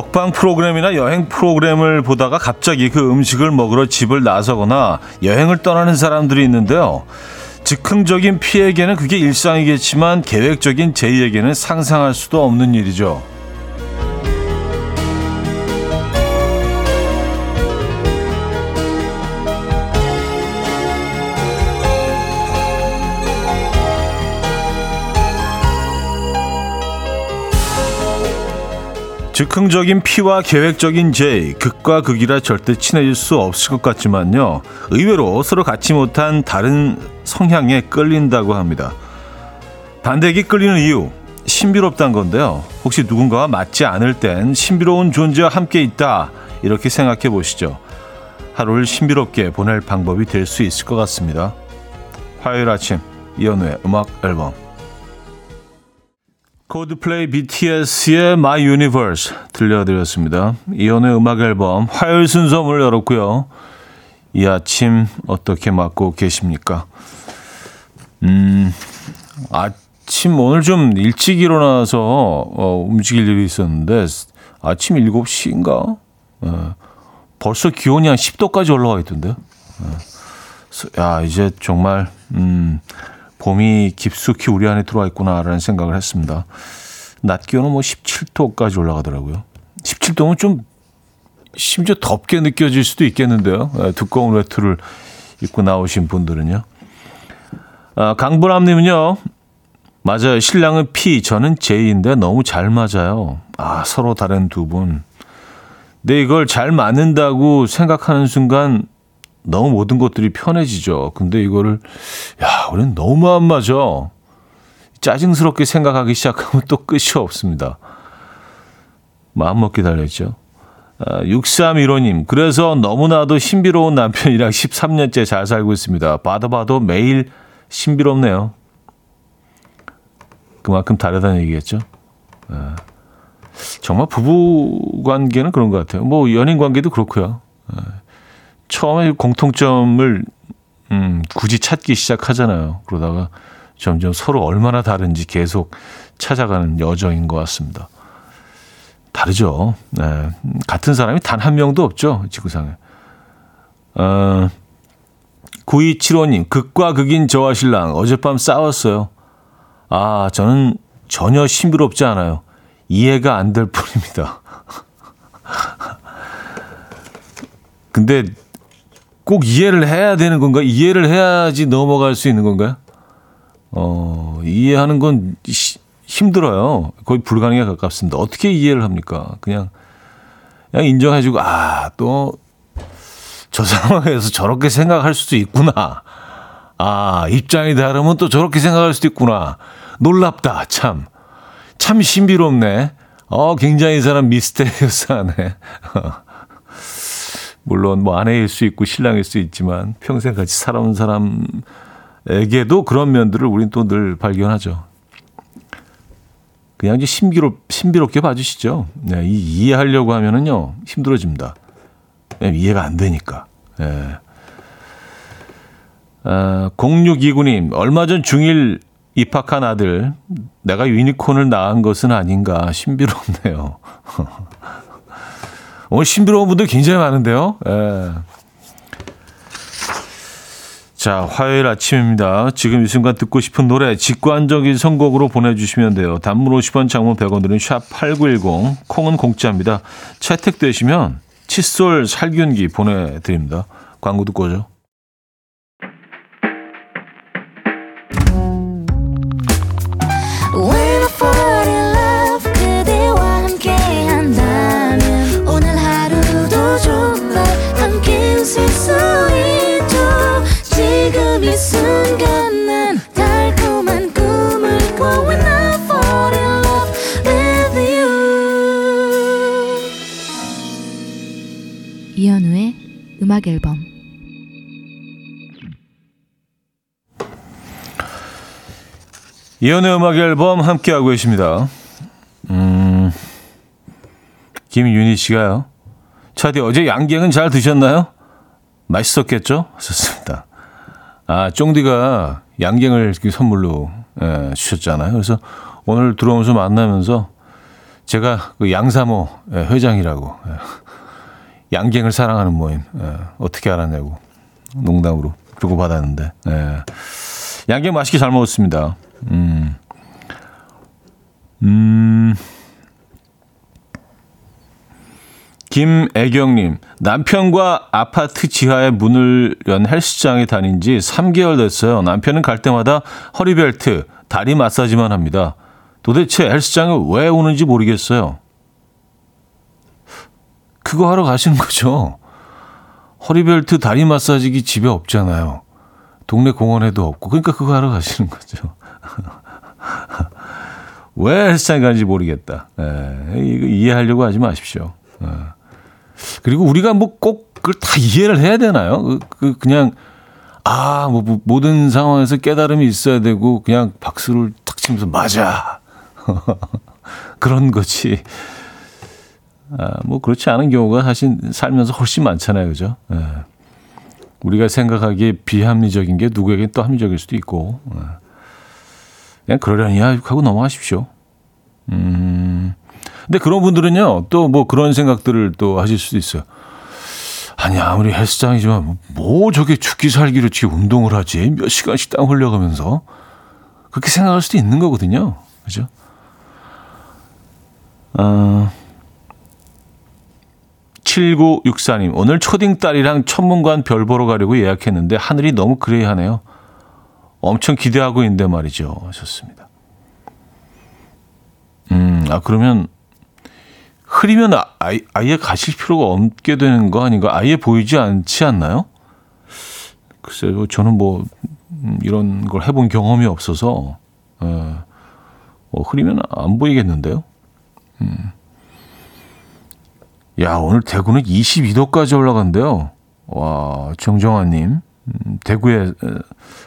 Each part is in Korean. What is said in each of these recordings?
먹방 프로그램이나 여행 프로그램을 보다가 갑자기 그 음식을 먹으러 집을 나서거나 여행을 떠나는 사람들이 있는데요. 즉흥적인 피에게는 그게 일상이겠지만 계획적인 제이에게는 상상할 수도 없는 일이죠. 즉흥적인 피와 계획적인 제이, 극과 극이라 절대 친해질 수 없을 것 같지만요. 의외로 서로 같이 못한 다른 성향에 끌린다고 합니다. 반대기 끌리는 이유, 신비롭다는 건데요. 혹시 누군가와 맞지 않을 땐 신비로운 존재와 함께 있다. 이렇게 생각해 보시죠. 하루를 신비롭게 보낼 방법이 될 수 있을 것 같습니다. 화요일 아침, 이연우의 음악 앨범. 코드플레이 BTS의 My Universe 들려드렸습니다. 이연의 음악 앨범 화요일 순서 문을 열었고요. 이 아침 어떻게 맞고 계십니까? 음, 아침 오늘 좀 일찍 일어나서 어, 움직일 일이 있었는데 아침 7시인가? 어, 벌써 기온이 한 10도까지 올라가 있던데. 어, 야, 이제 정말 음, 봄이 깊숙이 우리 안에 들어와 있구나라는 생각을 했습니다. 낮 기온은 뭐 17도까지 올라가더라고요. 17도면 좀 심지어 덥게 느껴질 수도 있겠는데요. 네, 두꺼운 외투를 입고 나오신 분들은요. 아, 강분함님은요. 맞아요. 신랑은 P, 저는 J인데 너무 잘 맞아요. 아, 서로 다른 두 분. 근데 이걸 잘 맞는다고 생각하는 순간 너무 모든 것들이 편해지죠. 근데 이거를 야, 우리는 너무 안 맞아. 짜증스럽게 생각하기 시작하면 또 끝이 없습니다. 마음먹기 달렸죠. 아, 6315님, 그래서 너무나도 신비로운 남편이랑 13년째 잘 살고 있습니다. 봐도 봐도 매일 신비롭네요. 그만큼 다르다는 얘기겠죠. 아, 정말 부부 관계는 그런 것 같아요. 뭐 연인 관계도 그렇고요. 아, 처음에 공통점을 음, 굳이 찾기 시작하잖아요. 그러다가 점점 서로 얼마나 다른지 계속 찾아가는 여정인 것 같습니다. 다르죠. 네. 같은 사람이 단 한 명도 없죠. 지구상에. 어, 9275님, 극과 극인 저와 신랑 어젯밤 싸웠어요. 아, 저는 전혀 신비롭지 않아요. 이해가 안 될 뿐입니다. 근데 꼭 이해를 해야 되는 건가? 이해를 해야지 넘어갈 수 있는 건가요? 어, 이해하는 건 힘들어요. 거의 불가능에 가깝습니다. 어떻게 이해를 합니까? 그냥, 그냥 인정해주고, 아, 또, 저 상황에서 저렇게 생각할 수도 있구나. 아, 입장이 다르면 또 저렇게 생각할 수도 있구나. 놀랍다, 참. 참 신비롭네. 어, 굉장히 이 사람 미스테리어스하네. 물론 뭐 아내일 수 있고 신랑일 수 있지만 평생 같이 살아온 사람에게도 그런 면들을 우리는 또늘 발견하죠. 그냥 이제 신비롭, 신비롭게 봐주시죠. 네, 이, 이해하려고 하면은요, 힘들어집니다. 네, 이해가 안 되니까. 네. 아, 0629님, 얼마 전 중1 입학한 아들, 내가 유니콘을 낳은 것은 아닌가 신비롭네요. 오늘 신비로운 분들 굉장히 많은데요. 예. 자, 화요일 아침입니다. 지금 이 순간 듣고 싶은 노래 직관적인 선곡으로 보내주시면 돼요. 단문 50원, 장문 100원 드는 샵8910, 콩은 공짜입니다. 채택되시면 칫솔 살균기 보내드립니다. 광고 듣고 오죠. 음악 앨범 이연의 음악 앨범 함께 하고 계십니다. 음, 김윤희 씨가요. 차디 어제 양갱은 잘 드셨나요? 맛있었겠죠? 좋습니다. 아, 쫑디가 양갱을 선물로 예, 주셨잖아요. 그래서 오늘 들어오면서 만나면서 제가 그 양사모 예, 회장이라고 예. 양갱을 사랑하는 모임 예. 어떻게 알았냐고 농담으로 주고 받았는데 양갱 맛있게 잘 먹었습니다. 음. 음. 김애경님, 남편과 아파트 지하에 문을 연 헬스장에 다닌 지 3개월 됐어요. 남편은 갈 때마다 허리벨트, 다리 마사지만 합니다. 도대체 헬스장에 왜 오는지 모르겠어요. 그거 하러 가시는 거죠. 허리벨트, 다리 마사지기 집에 없잖아요. 동네 공원에도 없고. 그러니까 그거 하러 가시는 거죠. 왜 헬스장에 가는지 모르겠다. 예, 이거 이해하려고 하지 마십시오. 예. 그리고 우리가 뭐 꼭 그걸 다 이해를 해야 되나요? 그, 그 그냥 아, 뭐, 뭐 모든 상황에서 깨달음이 있어야 되고 그냥 박수를 탁 치면서 맞아. 그런 거지. 아, 뭐 그렇지 않은 경우가 사실 살면서 훨씬 많잖아요. 그죠? 예. 우리가 생각하기에 비합리적인 게 누구에게 또 합리적일 수도 있고. 예. 그냥 그러려니 하고 넘어가십시오. 음. 근데 그런 분들은요, 또 뭐 그런 생각들을 또 하실 수도 있어요. 아니, 아무리 헬스장이지만, 뭐, 뭐 저게 죽기 살기로 지 운동을 하지? 몇 시간씩 땀 흘려가면서. 그렇게 생각할 수도 있는 거거든요. 그죠? 어, 7964님, 오늘 초딩 딸이랑 천문관 별 보러 가려고 예약했는데 하늘이 너무 그레이하네요. 엄청 기대하고 있는데 말이죠. 하셨습니다. 음, 아, 그러면 흐리면 아, 아예, 아예 가실 필요가 없게 되는 거 아닌가? 아예 보이지 않지 않나요? 글쎄요, 저는 뭐 음, 이런 걸 해본 경험이 없어서 에, 뭐 흐리면 안 보이겠는데요. 음. 야 오늘 대구는 22도까지 올라간대요. 와 정정아님 음, 대구에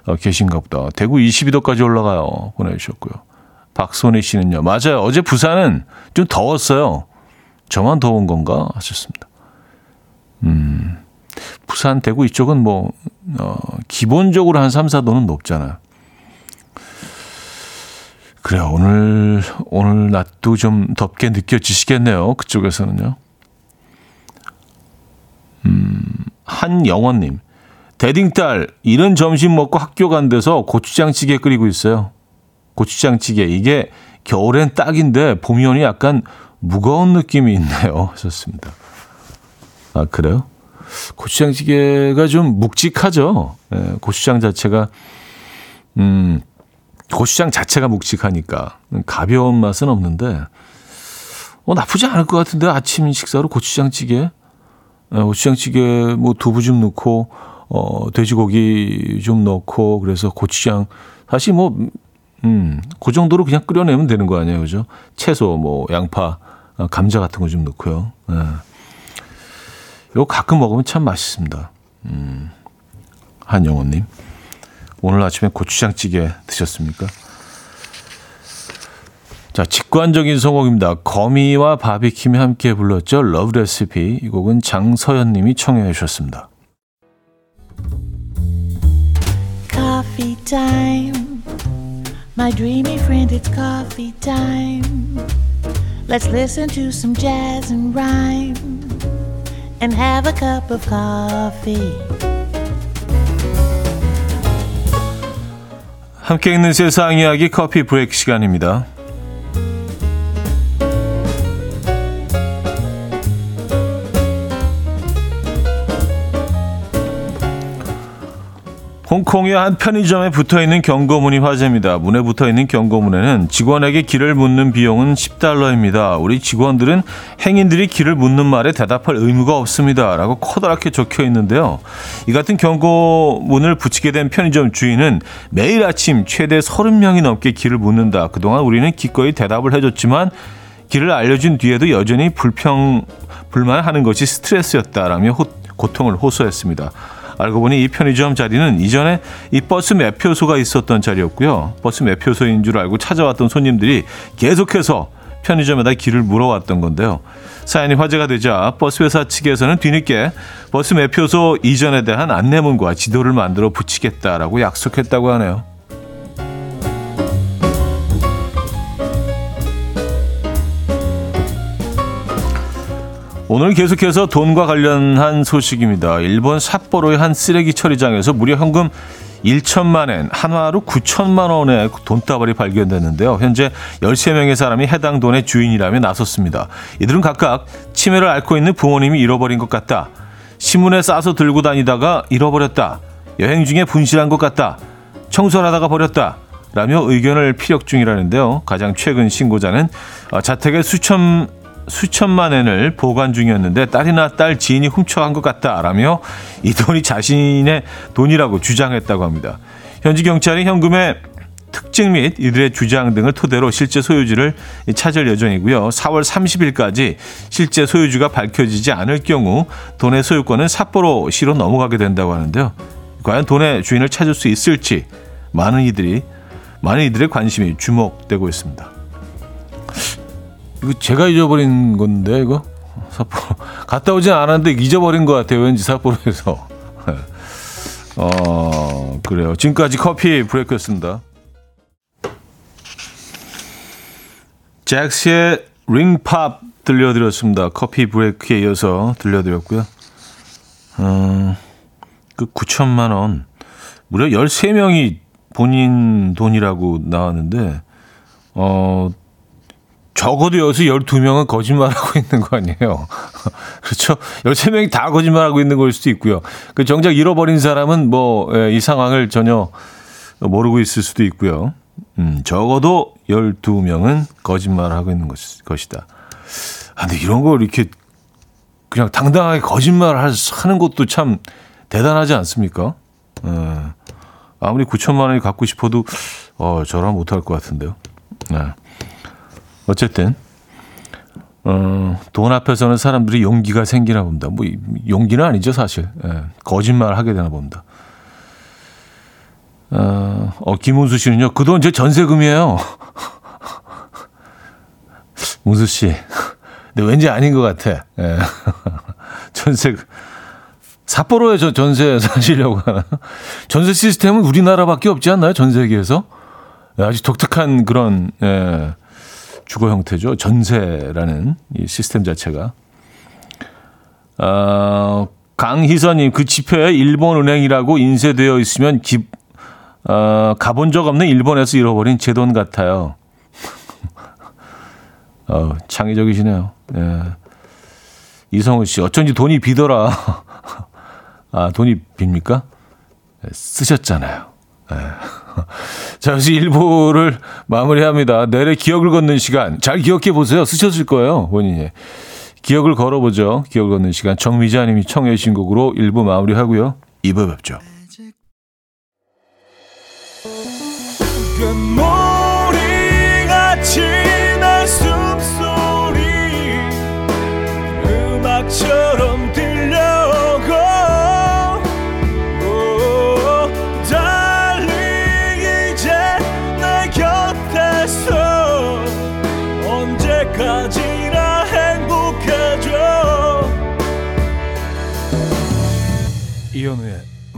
어, 계신가 보다. 대구 22도까지 올라가요. 보내주셨고요. 박선희 씨는요. 맞아요. 어제 부산은 좀 더웠어요. 저만 더운 건가 하셨습니다. 음, 부산, 대구 이쪽은 뭐, 어, 기본적으로 한 3, 4도는 높잖아요. 그래요. 오늘, 오늘 낮도 좀 덥게 느껴지시겠네요. 그쪽에서는요. 음, 한영원님. 대딩딸, 이른 점심 먹고 학교 간 데서 고추장찌개 끓이고 있어요. 고추장찌개. 이게 겨울엔 딱인데 봄이 오니 약간 무거운 느낌이 있네요. 하셨습니다. 아, 그래요? 고추장찌개가 좀 묵직하죠. 예, 고추장 자체가, 음, 고추장 자체가 묵직하니까 가벼운 맛은 없는데, 어, 나쁘지 않을 것 같은데 아침 식사로 고추장찌개, 예, 고추장찌개 뭐 두부 좀 넣고, 어, 돼지고기 좀 넣고, 그래서 고추장, 사실 뭐, 음, 그 정도로 그냥 끓여내면 되는 거 아니에요. 그죠? 채소, 뭐, 양파, 어, 감자 같은 거 좀 넣고요. 예. 이거 가끔 먹으면 참 맛있습니다. 음, 한영호님. 오늘 아침에 고추장찌개 드셨습니까? 자, 직관적인 선곡입니다. 거미와 바비킴이 함께 불렀죠. Love Recipe. 이 곡은 장서연 님이 청해 주셨습니다. Coffee time. My dreamy friend, it's coffee time. Let's listen to some jazz and rhyme and have a cup of coffee. 함께 있는 세상 이야기 커피 브레이크 시간입니다. 홍콩의 한 편의점에 붙어 있는 경고문이 화제입니다. 문에 붙어 있는 경고문에는 직원에게 길을 묻는 비용은 10달러입니다. 우리 직원들은 행인들이 길을 묻는 말에 대답할 의무가 없습니다. 라고 커다랗게 적혀 있는데요. 이 같은 경고문을 붙이게 된 편의점 주인은 매일 아침 최대 30명이 넘게 길을 묻는다. 그동안 우리는 기꺼이 대답을 해줬지만 길을 알려준 뒤에도 여전히 불평, 불만하는 것이 스트레스였다라며 호, 고통을 호소했습니다. 알고 보니 이 편의점 자리는 이전에 이 버스 매표소가 있었던 자리였고요. 버스 매표소인 줄 알고 찾아왔던 손님들이 계속해서 편의점에다 길을 물어왔던 건데요. 사연이 화제가 되자 버스 회사 측에서는 뒤늦게 버스 매표소 이전에 대한 안내문과 지도를 만들어 붙이겠다라고 약속했다고 하네요. 오늘 계속해서 돈과 관련한 소식입니다. 일본 삿포로의 한 쓰레기 처리장에서 무려 현금 1천만 엔, 한화로 9천만 원의 돈다발이 발견됐는데요. 현재 13명의 사람이 해당 돈의 주인이라며 나섰습니다. 이들은 각각 치매를 앓고 있는 부모님이 잃어버린 것 같다. 신문에 싸서 들고 다니다가 잃어버렸다. 여행 중에 분실한 것 같다. 청소를 하다가 버렸다. 라며 의견을 피력 중이라는데요. 가장 최근 신고자는 어, 자택에 수천 수천만 엔을 보관 중이었는데 딸이나 딸 지인이 훔쳐간 것 같다라며 이 돈이 자신의 돈이라고 주장했다고 합니다. 현지 경찰이 현금의 특징 및 이들의 주장 등을 토대로 실제 소유주를 찾을 예정이고요. 4월 30일까지 실제 소유주가 밝혀지지 않을 경우 돈의 소유권은 삿포로 시로 넘어가게 된다고 하는데요. 과연 돈의 주인을 찾을 수 있을지 많은 이들이 많은 이들의 관심이 주목되고 있습니다. 이거 제가 잊어버린 건데 이거 삿포로 갔다 오진 않았는데 잊어버린 것 같아요. 왠지 삿포로에서. 어 그래요. 지금까지 커피 브레이크였습니다. 잭스의 링팝 들려드렸습니다. 커피 브레이크에 이어서 들려드렸고요. 음, 그 9천만 원 무려 13명이 본인 돈이라고 나왔는데 어 적어도 여기서 12명은 거짓말하고 있는 거 아니에요. 그렇죠? 13명이 다 거짓말하고 있는 걸 수도 있고요. 그 정작 잃어버린 사람은 뭐이 예, 상황을 전혀 모르고 있을 수도 있고요. 음, 적어도 12명은 거짓말을 하고 있는 것, 것이다. 아, 근데 이런 걸 이렇게 그냥 당당하게 거짓말을 하는 것도 참 대단하지 않습니까? 예. 아무리 9천만 원이 갖고 싶어도 어, 저랑 못할 것 같은데요. 네. 어쨌든 어, 돈 앞에서는 사람들이 용기가 생기나 봅니다. 뭐 용기는 아니죠 사실. 예, 거짓말 하게 되나 봅니다. 어, 어 김은수 씨는요. 그 돈 제 전세금이에요. 문수 씨. 근데 왠지 아닌 것 같아. 예. 전세 삿포로에 저 전세 사시려고 하나? 전세 시스템은 우리나라밖에 없지 않나요? 전 세계에서 아주 독특한 그런 예. 주거 형태죠. 전세라는 이 시스템 자체가. 어, 강희선님, 그 지표에 일본은행이라고 인쇄되어 있으면 기, 어, 가본 적 없는 일본에서 잃어버린 제 돈 같아요. 어, 창의적이시네요. 예. 이성우 씨, 어쩐지 돈이 비더라. 아, 돈이 빕니까? 예, 쓰셨잖아요. 예. 자, 여기서 1부를 마무리합니다. 내래 기억을 걷는 시간. 잘 기억해 보세요. 쓰셨을 거예요, 본인이. 기억을 걸어보죠. 기억을 걷는 시간. 정미자님이 청해 주신 곡으로 1부 마무리하고요. 2부 뵙죠.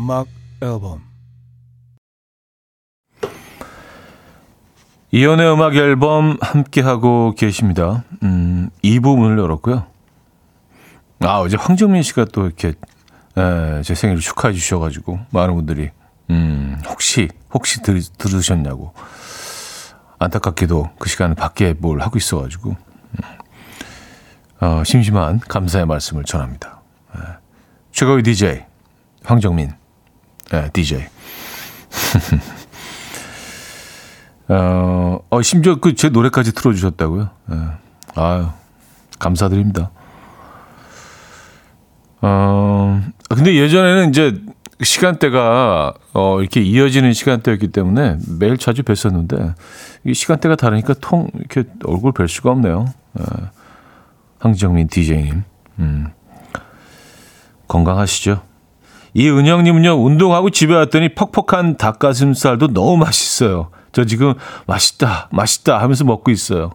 음악 앨범 이연의 음악 앨범 함께하고 계십니다. 음, 이 부분을 열었고요. 아, 어제 황정민 씨가 또 이렇게 에, 제 생일을 축하해 주셔가지고 많은 분들이 음, 혹시 혹시 들, 들으셨냐고 안타깝게도 그 시간에 밖에 뭘 하고 있어가지고 음, 어, 심심한 감사의 말씀을 전합니다. 에, 최고의 DJ 황정민, 네, DJ. 어, 어, 심지어 그 제 노래까지 틀어주셨다고요? 네. 아유, 감사드립니다. 어, 근데 예전에는 이제 시간대가 어, 이렇게 이어지는 시간대였기 때문에 매일 자주 뵀었는데 이 시간대가 다르니까 통 이렇게 얼굴 뵐 수가 없네요. 어, 황정민 DJ님. 음. 건강하시죠? 이은영님은요, 운동하고 집에 왔더니 퍽퍽한 닭가슴살도 너무 맛있어요. 저 지금 맛있다, 맛있다 하면서 먹고 있어요.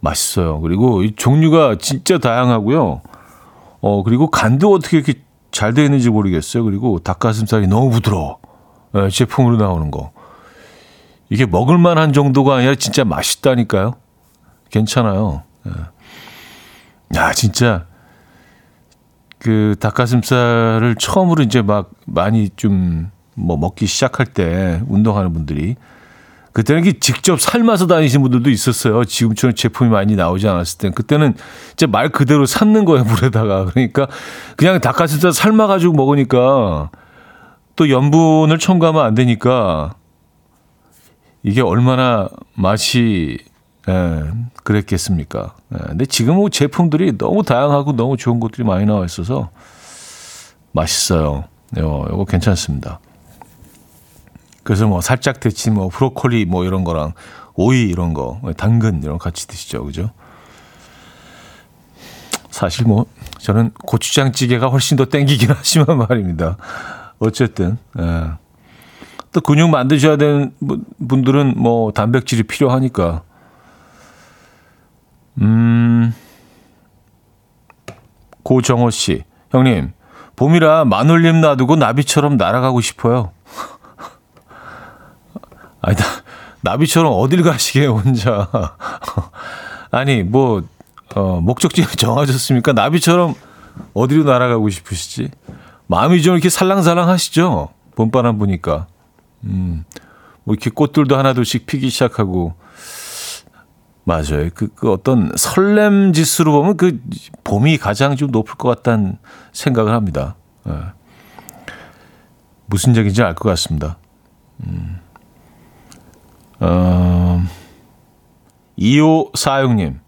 맛있어요. 그리고 이 종류가 진짜 다양하고요. 어, 그리고 간도 어떻게 이렇게 잘 되어 있는지 모르겠어요. 그리고 닭가슴살이 너무 부드러워. 네, 제품으로 나오는 거. 이게 먹을만한 정도가 아니라 진짜 맛있다니까요. 괜찮아요. 네. 야, 진짜 그 닭가슴살을 처음으로 이제 막 많이 좀 뭐 먹기 시작할 때 운동하는 분들이 그때는 직접 삶아서 다니신 분들도 있었어요. 지금처럼 제품이 많이 나오지 않았을 땐. 그때는 이제 말 그대로 삶는 거예요, 물에다가. 그러니까 그냥 닭가슴살 삶아가지고 먹으니까 또 염분을 첨가하면 안 되니까 이게 얼마나 맛이 예, 그랬겠습니까? 예, 근데 지금 뭐 제품들이 너무 다양하고 너무 좋은 것들이 많이 나와 있어서 맛있어요. 요, 요거 괜찮습니다. 그래서 뭐 살짝 데친 뭐 브로콜리 뭐 이런 거랑 오이 이런 거, 당근 이런 거 같이 드시죠. 그죠? 사실 뭐 저는 고추장찌개가 훨씬 더 땡기긴 하지만 말입니다. 어쨌든 예. 또 근육 만드셔야 되는 분들은 뭐 단백질이 필요하니까 음 고정호 씨 형님 봄이라 마눌님 놔두고 나비처럼 날아가고 싶어요. 아니, 나, 나비처럼 어딜 가시게, 혼자. 아니, 뭐, 어, 목적지를 정하셨습니까? 나비처럼 어디로 날아가고 싶으시지? 마음이 좀 이렇게 살랑살랑 하시죠? 봄바람 부니까. 음, 뭐 이렇게 꽃들도 하나둘씩 피기 시작하고. 맞아요. 그, 그 어떤 설렘 지수로 보면 그 봄이 가장 좀 높을 것 같다는 생각을 합니다. 예. 무슨 얘기인지 알 것 같습니다. 음. 어, 2546님.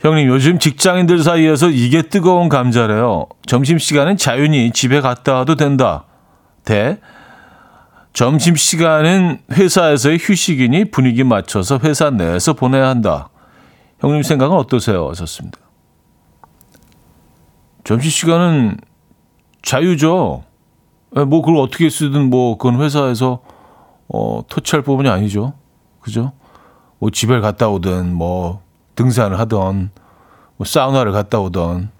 형님, 요즘 직장인들 사이에서 이게 뜨거운 감자래요. 점심시간은 자연히 집에 갔다 와도 된다. 대. 점심시간은 회사에서의 휴식이니 분위기 맞춰서 회사 내에서 보내야 한다. 형님 생각은 어떠세요? 하셨습니다. 점심시간은 자유죠. 뭐, 그걸 어떻게 쓰든 뭐, 그건 회사에서 어, 터치할 부분이 아니죠. 그죠? 뭐 집에 갔다 오든 뭐 등산을 하던 뭐 사우나를 갔다 오던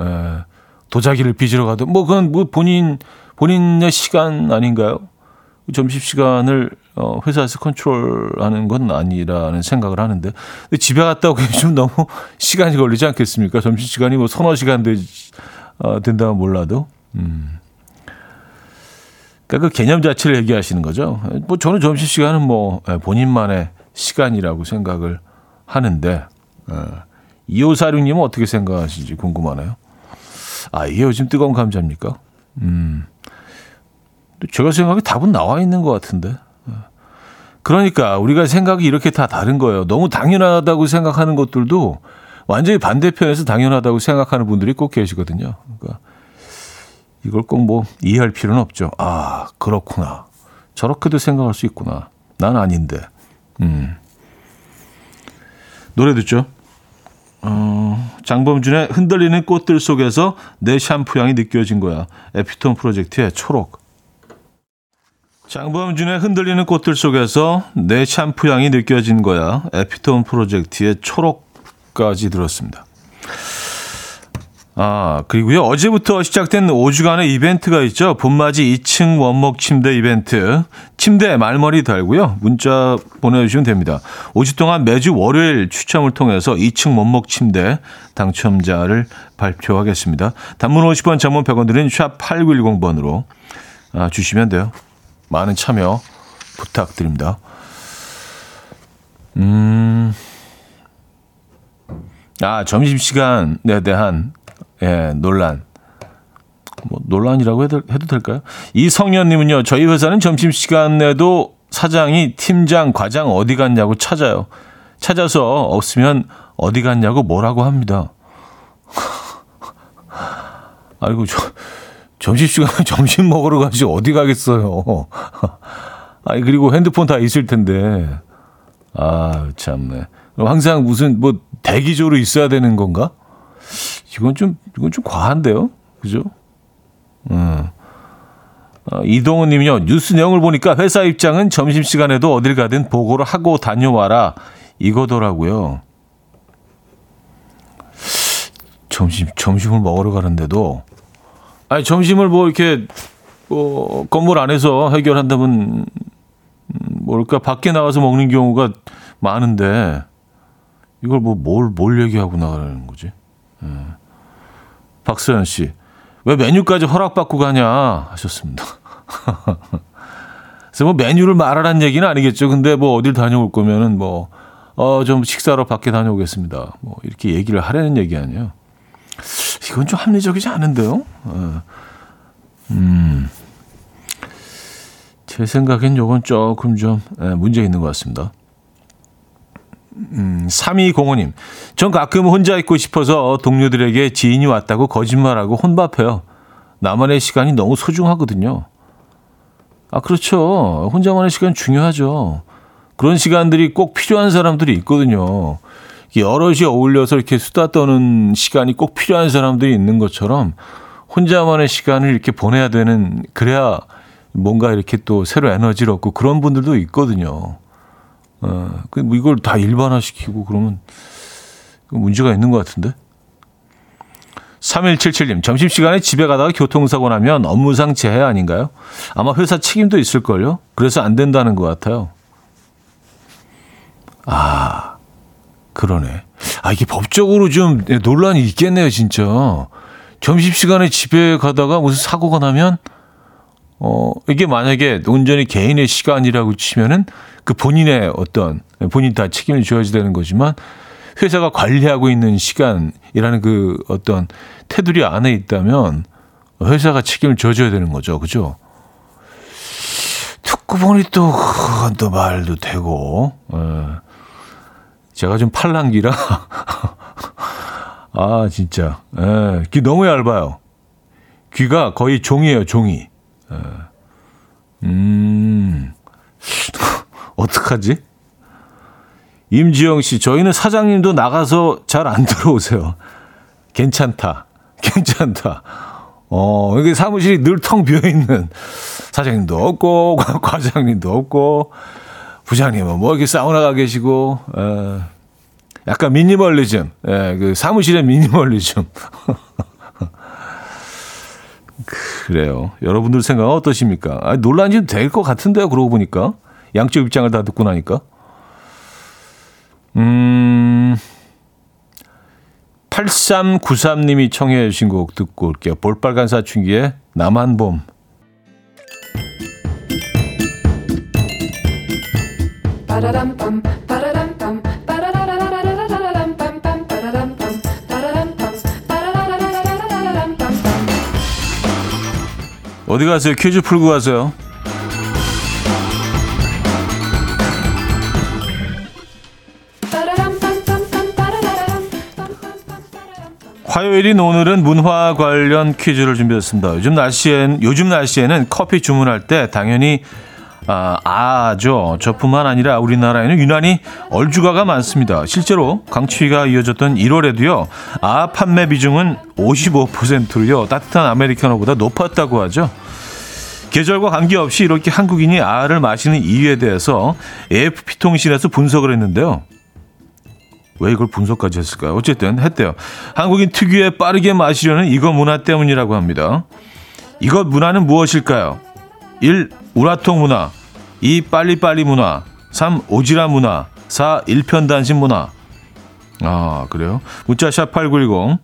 에, 도자기를 빚으러 가든 뭐 그건 뭐 본인 본인의 시간 아닌가요? 점심 시간을 어, 회사에서 컨트롤하는 건 아니라는 생각을 하는데 근데 집에 갔다 오기 좀 너무 시간이 걸리지 않겠습니까? 점심 시간이 뭐 서너 시간 되, 어, 된다면 몰라도 음. 그러니까 그 개념 자체를 얘기하시는 거죠. 뭐 저는 점심 시간은 뭐 예, 본인만의 시간이라고 생각을 하는데 예. 이호사룡님은 어떻게 생각하시는지 궁금하네요. 아 이게 요즘 뜨거운 감자입니까? 음, 제가 생각에 답은 나와 있는 것 같은데. 예. 그러니까 우리가 생각이 이렇게 다 다른 거예요. 너무 당연하다고 생각하는 것들도 완전히 반대편에서 당연하다고 생각하는 분들이 꼭 계시거든요. 그러니까 이걸 꼭 뭐 이해할 필요는 없죠. 아, 그렇구나. 저렇게도 생각할 수 있구나. 난 아닌데. 음. 노래 듣죠. 어, 장범준의 흔들리는 꽃들 속에서 내 샴푸 향이 느껴진 거야. 에피톤 프로젝트의 초록. 장범준의 흔들리는 꽃들 속에서 내 샴푸 향이 느껴진 거야. 에피톤 프로젝트의 초록까지 들었습니다. 아, 그리고요. 어제부터 시작된 5주간의 이벤트가 있죠. 봄맞이 2층 원목 침대 이벤트. 침대 말머리 달고요. 문자 보내주시면 됩니다. 5주 동안 매주 월요일 추첨을 통해서 2층 원목 침대 당첨자를 발표하겠습니다. 단문 50원, 장문 100원 드린 샵 8910번으로 아, 주시면 돼요. 많은 참여 부탁드립니다. 음. 아, 점심시간에 대한 예, 논란. 뭐 논란이라고 해도, 해도 될까요? 이성년님은요, 저희 회사는 점심시간에도 사장이 팀장, 과장 어디 갔냐고 찾아요. 찾아서 없으면 어디 갔냐고 뭐라고 합니다. 아이고, 저, 점심시간에 점심 먹으러 가지 어디 가겠어요. 아니, 그리고 핸드폰 다 있을 텐데. 아, 참네. 항상 무슨 뭐 대기조로 있어야 되는 건가? 이건 좀, 이건 좀 과한데요? 그죠? 음. 어, 이동훈 님은요, 뉴스 내용을 보니까 회사 입장은 점심시간에도 어딜 가든 보고를 하고 다녀와라. 이거더라고요. 점심, 점심을 먹으러 가는데도, 아니, 점심을 뭐 이렇게, 뭐, 건물 안에서 해결한다면, 음, 뭘까, 밖에 나가서 먹는 경우가 많은데, 이걸 뭐, 뭘, 뭘 얘기하고 나가는 거지? 예. 박서연 씨, 왜 메뉴까지 허락받고 가냐 하셨습니다. 그래서 뭐 메뉴를 말하라는 얘기는 아니겠죠. 근데 뭐 어딜 다녀올 거면은 뭐, 어, 좀 식사로 밖에 다녀오겠습니다. 뭐 이렇게 얘기를 하라는 얘기 아니에요. 이건 좀 합리적이지 않은데요? 예. 음. 제 생각엔 요건 조금 좀 예, 문제 있는 것 같습니다. 음, 3205님. 전 가끔 혼자 있고 싶어서 동료들에게 지인이 왔다고 거짓말하고 혼밥해요. 나만의 시간이 너무 소중하거든요. 아, 그렇죠. 혼자만의 시간 중요하죠. 그런 시간들이 꼭 필요한 사람들이 있거든요. 여럿이 어울려서 이렇게 수다 떠는 시간이 꼭 필요한 사람들이 있는 것처럼 혼자만의 시간을 이렇게 보내야 되는, 그래야 뭔가 이렇게 또 새로 에너지를 얻고 그런 분들도 있거든요. 어, 그뭐 이걸 다 일반화시키고 그러면 문제가 있는 것 같은데. 3177님, 점심시간에 집에 가다가 교통사고 나면 업무상 재해 아닌가요? 아마 회사 책임도 있을걸요? 그래서 안 된다는 것 같아요. 아, 그러네. 아, 이게 법적으로 좀 논란이 있겠네요, 진짜. 점심시간에 집에 가다가 무슨 사고가 나면, 어, 이게 만약에 온전히 개인의 시간이라고 치면은 그 본인의 어떤 본인 다 책임을 져야 되는 거지만 회사가 관리하고 있는 시간이라는 그 어떤 테두리 안에 있다면 회사가 책임을 져줘야 되는 거죠. 그죠? 듣고 보니 또, 그건 또 말도 되고, 예. 제가 좀 팔랑기라, 아, 진짜, 예. 귀 너무 얇아요. 귀가 거의 종이에요, 종이. 예. 음. 어떡하지? 임지영 씨, 저희는 사장님도 나가서 잘 안 들어오세요. 괜찮다. 괜찮다. 어, 여기 사무실이 늘 텅 비어 있는 사장님도 없고, 과장님도 없고, 부장님은 뭐 이렇게 사우나 가 계시고, 에, 약간 미니멀리즘, 에, 그 사무실의 미니멀리즘. 그래요. 여러분들 생각은 어떠십니까? 아, 논란이 될 것 같은데요, 그러고 보니까. 양쪽 입장을 다 듣고 나니까. 음, 8393님이 청해 주신 곡 듣고 올게요. 볼빨간 사춘기의 남한 봄. 어디 가세요? 퀴즈 풀고 가세요. 화요일인 오늘은 문화 관련 퀴즈를 준비했습니다. 요즘 날씨엔 요즘 날씨에는 커피 주문할 때 당연히 아, 아죠. 저뿐만 아니라 우리나라에는 유난히 얼주가가 많습니다. 실제로 강추위가 이어졌던 1월에도요. 아 판매 비중은 55%로요. 따뜻한 아메리카노보다 높았다고 하죠. 계절과 관계없이 이렇게 한국인이 아를 마시는 이유에 대해서 AFP 통신에서 분석을 했는데요. 왜 이걸 분석까지 했을까요? 어쨌든 했대요. 한국인 특유의 빠르게 마시려는 이거 문화 때문이라고 합니다. 이것 문화는 무엇일까요? 1. 우라통 문화 2. 빨리빨리 문화 3. 오지랖 문화 4. 일편단심 문화 아 그래요? 문자 샵 8910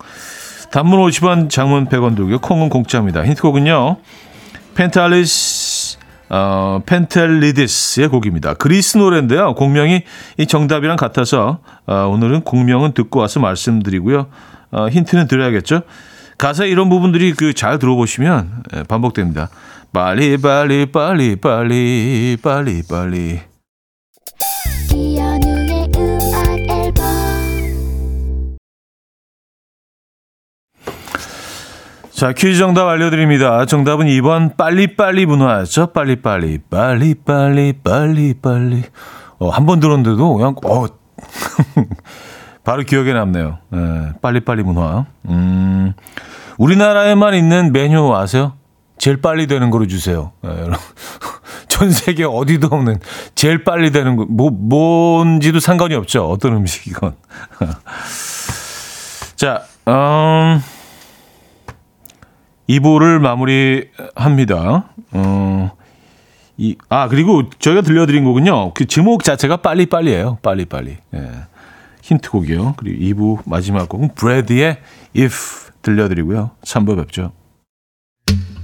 단문 50원 장문 100원 들고요. 콩은 공짜입니다. 힌트곡은요. 펜탈리스 어, 펜텔리디스의 곡입니다. 그리스 노래인데요. 공명이 이 정답이랑 같아서 어, 오늘은 공명은 듣고 와서 말씀드리고요. 어, 힌트는 드려야겠죠. 가사 이런 부분들이 그 잘 들어보시면 예, 반복됩니다. 빨리 빨리 빨리 빨리 빨리 빨리 이연우의 음악 앨범 자 퀴즈 정답 알려드립니다. 정답은 2번 빨리빨리 문화였죠. 빨리빨리 빨리빨리 빨리빨리 어, 한 번 들었는데도 그냥 어 바로 기억에 남네요. 네, 빨리빨리 문화. 음, 우리나라에만 있는 메뉴 아세요? 제일 빨리 되는 거로 주세요. 네, 전 세계 어디도 없는 제일 빨리 되는 거, 뭐, 뭔지도 상관이 없죠. 어떤 음식이건. 자, 음, 2부를 마무리합니다. 어, 이, 아, 그리고 저희가 들려드린 곡은요. 그 제목 자체가 빨리빨리예요. 빨리빨리. 예. 힌트곡이요. 그리고 2부 마지막 곡은 브래드의 If 들려드리고요. 3부 뵙죠.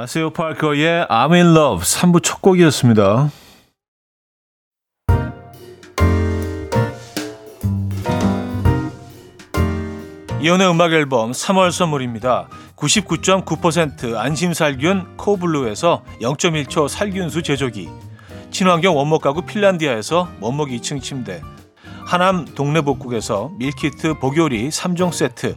마세오 파커의 I'm in love 3부 첫 곡이었습니다. 이혼의 음악 앨범 3월 선물입니다. 99.9% 안심살균 코블루에서 0.1초 살균수 제조기 친환경 원목 가구 핀란디아에서 원목 2층 침대 하남 동네복국에서 밀키트 복요리 3종 세트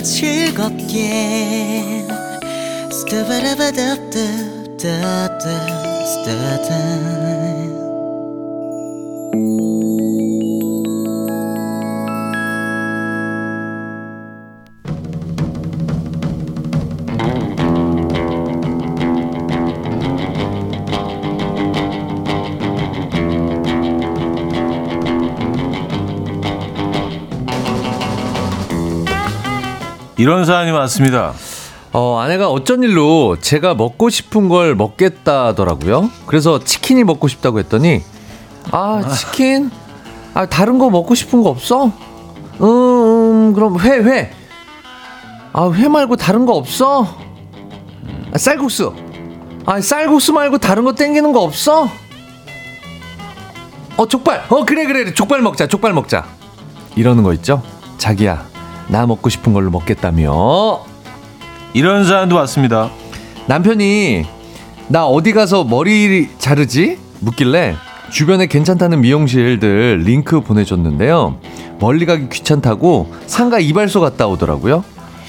요 즐겁게 이런 사연이 많습니다. 어, 아내가 어쩐 일로 제가 먹고 싶은 걸 먹겠다더라고요. 그래서 치킨이 먹고 싶다고 했더니, 아, 치킨? 아, 다른 거 먹고 싶은 거 없어? 음, 음 그럼 회, 회. 아, 회 말고 다른 거 없어? 아, 쌀국수. 아, 쌀국수 말고 다른 거 땡기는 거 없어? 어, 족발. 어, 그래, 그래. 족발 먹자, 족발 먹자. 이러는 거 있죠? 자기야, 나 먹고 싶은 걸로 먹겠다며. 이런 사연도 왔습니다. 남편이 나 어디 가서 머리 자르지? 묻길래 주변에 괜찮다는 미용실들 링크 보내줬는데요. 멀리 가기 귀찮다고 상가 이발소 갔다 오더라고요.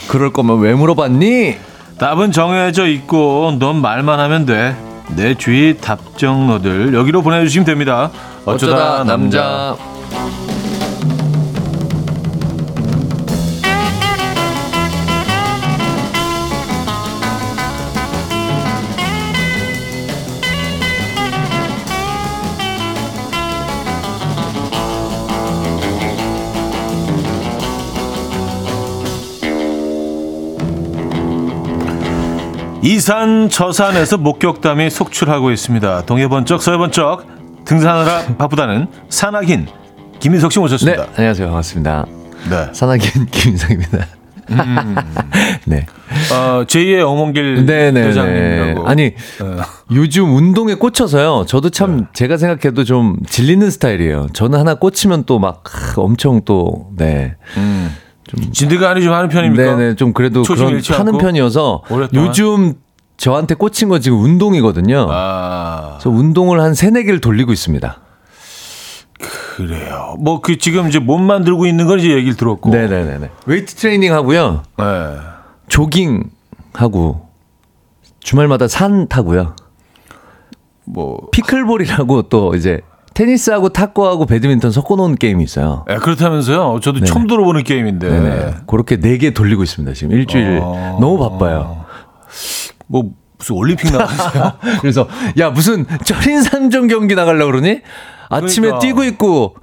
그럴 거면 왜 물어봤니? 답은 정해져 있고 넌 말만 하면 돼. 내 주위 답정너들 여기로 보내주시면 됩니다. 어쩌다, 어쩌다 남자. 남자. 이산 저산에서 목격담이 속출하고 있습니다. 동해 번쩍 서해 번쩍 등산하라 바쁘다는 산악인 김인석 씨 모셨습니다. 네, 안녕하세요. 반갑습니다. 네. 산악인 김인석입니다. 음. 네. 어, 제2의 어몽길 대장님이라고. 아니 네. 요즘 운동에 꽂혀서요. 저도 참 네. 제가 생각해도 좀 질리는 스타일이에요. 저는 하나 꽂히면 또 막 엄청 또 네. 음. 좀 진드가니 좀 하는 편입니까? 네네 좀 그래도 그런 하는 편이어서 오랫동안? 요즘 저한테 꽂힌 거 지금 운동이거든요. 아. 저 운동을 한 세네 개를 돌리고 있습니다. 그래요. 뭐 그 지금 이제 몸 만들고 있는 건 이제 얘기를 들었고. 네네네네. 웨이트 트레이닝 하고요. 네. 조깅 하고 주말마다 산 타고요. 뭐 pickleball이라고 또 이제 테니스하고 탁구하고 배드민턴 섞어놓은 게임이 있어요. 예, 그렇다면서요. 저도 네. 처음 들어보는 게임인데. 네네. 그렇게 네 개 돌리고 있습니다. 지금 일주일 어. 너무 바빠요. 뭐 무슨 올림픽 나가세요? 그래서 야 무슨 철인 삼종 경기 나가려고 그러니? 아침에 그러니까. 뛰고 있고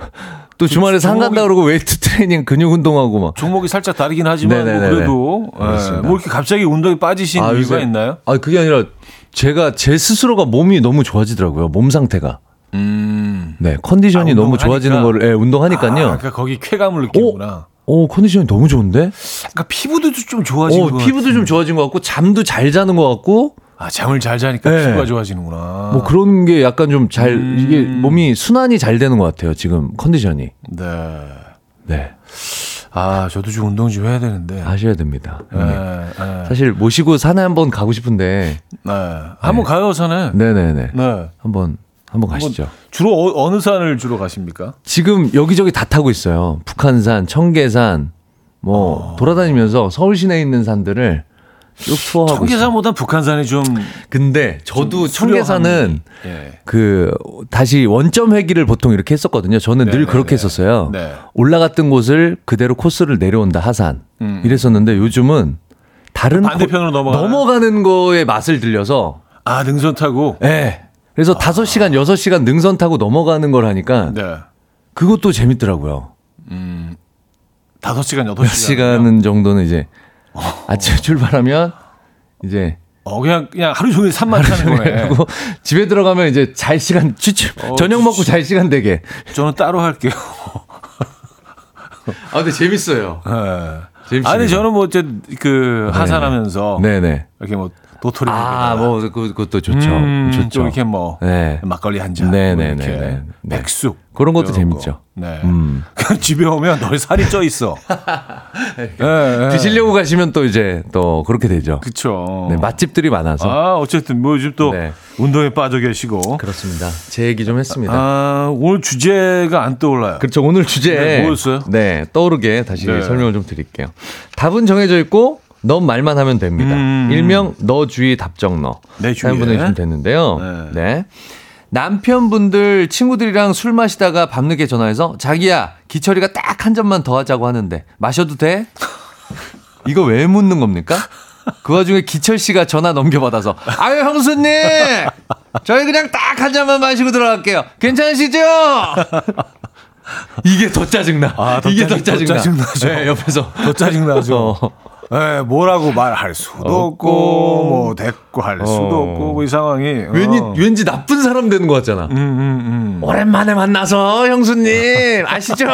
또 주말에 산 간다 그러고 웨이트 트레이닝 근육 운동하고 막. 종목이 살짝 다르긴 하지만 뭐. 그래도 예, 그렇습니다. 뭐 이렇게 갑자기 운동에 빠지신 이유가 요새- 있나요? 아 그게 아니라 제가 제 스스로가 몸이 너무 좋아지더라고요. 몸 상태가. 음. 네 컨디션이 아, 너무? 좋아지는 거를 예, 운동하니까요. 아, 그러니까 거기 쾌감을 느끼는구나. 오 컨디션이 너무 좋은데? 그러니까 피부도 좀 좋아지는 어, 거 피부도 좀 좋아진 것 같고 잠도 잘 자는 것 같고 아, 잠을 잘 자니까 네. 피부가 좋아지는구나. 뭐 그런 게 약간 좀잘 음. 이게 몸이 순환이 잘 되는 것 같아요. 지금 컨디션이. 네. 네 아, 저도 좀 운동 좀 해야 되는데. 하셔야 됩니다. 네. 네, 사실 모시고 산에 한번 가고 싶은데 네. 한번 가요, 산에. 네네네 네. 한번 한번 가시죠. 주로 어, 어느 산을 주로 가십니까? 지금 여기저기 다 타고 있어요. 북한산, 청계산 뭐 어. 돌아다니면서 서울 시내에 있는 산들을 쭉 투어하고 있어요. 청계산보단 북한산이 좀 근데 저도 좀 청계산은 예. 그 다시 원점 회기를 보통 이렇게 했었거든요. 저는 네, 늘 네, 그렇게 네. 했었어요. 네. 올라갔던 곳을 그대로 코스를 내려온다 하산 음. 이랬었는데 요즘은 다른 반대편으로 코- 넘어가나요? 넘어가는 거에 맛을 들려서 아, 능선 타고. 예. 그래서 다섯 시간 여섯 시간 능선 타고 넘어가는 걸 하니까 네. 그것도 재밌더라고요. 음. 다섯 시간, 여덟 몇 시간. 시간은 정도는 이제 아침에 출발하면 이제 어, 그냥, 그냥 하루 종일 산만 타는 거네. 그리고 집에 들어가면 이제 잘 시간 추출 어, 저녁 먹고 잘 시간 되게. 저는 따로 할게요. 아 근데 재밌어요. 예. 재밌습니다. 아니, 저는 뭐, 이제 그, 하산하면서. 네네. 이렇게 뭐, 도토리. 아, 뭐 그, 그것도 좋죠. 음, 또 좋죠. 이렇게 뭐. 네. 막걸리 한 잔. 네, 뭐 네, 이렇게 네. 백숙. 그런 것도 재밌죠. 거. 네. 음. 집에 오면 널 살이 쪄 있어. 네, 네. 드시려고 가시면 또 이제 또 그렇게 되죠. 그쵸. 네, 맛집들이 많아서. 아, 어쨌든 뭐 요즘 또 네. 운동에 빠져 계시고. 그렇습니다. 제 얘기 좀 했습니다. 아, 오늘 주제가 안 떠올라요. 그렇죠. 오늘 주제. 네, 뭐였어요? 네, 떠오르게 다시 네. 설명을 좀 드릴게요. 답은 정해져 있고, 넌 말만 하면 됩니다. 음. 일명 너 주위 답정 너. 내 주위에. 사연 보내주시면 됐는데요. 네. 네. 남편분들 친구들이랑 술 마시다가 밤늦게 전화해서 자기야 기철이가 딱 한 잔만 더 하자고 하는데 마셔도 돼? 이거 왜 묻는 겁니까? 그 와중에 기철 씨가 전화 넘겨받아서 아유 형수님 저희 그냥 딱 한 잔만 마시고 들어갈게요 괜찮으시죠? 이게 더 짜증나. 아, 더 이게 더 짜증- 더 짜증나. 짜증나죠. 네, 옆에서 더 짜증나죠. 어. 예, 뭐라고 말할 수도 없고, 뭐 대꾸 할 수도 어. 없고, 뭐 이 상황이. 왠지 어. 왠지 나쁜 사람 되는 것 같잖아. 음, 음, 음. 오랜만에 만나서 형수님 아시죠?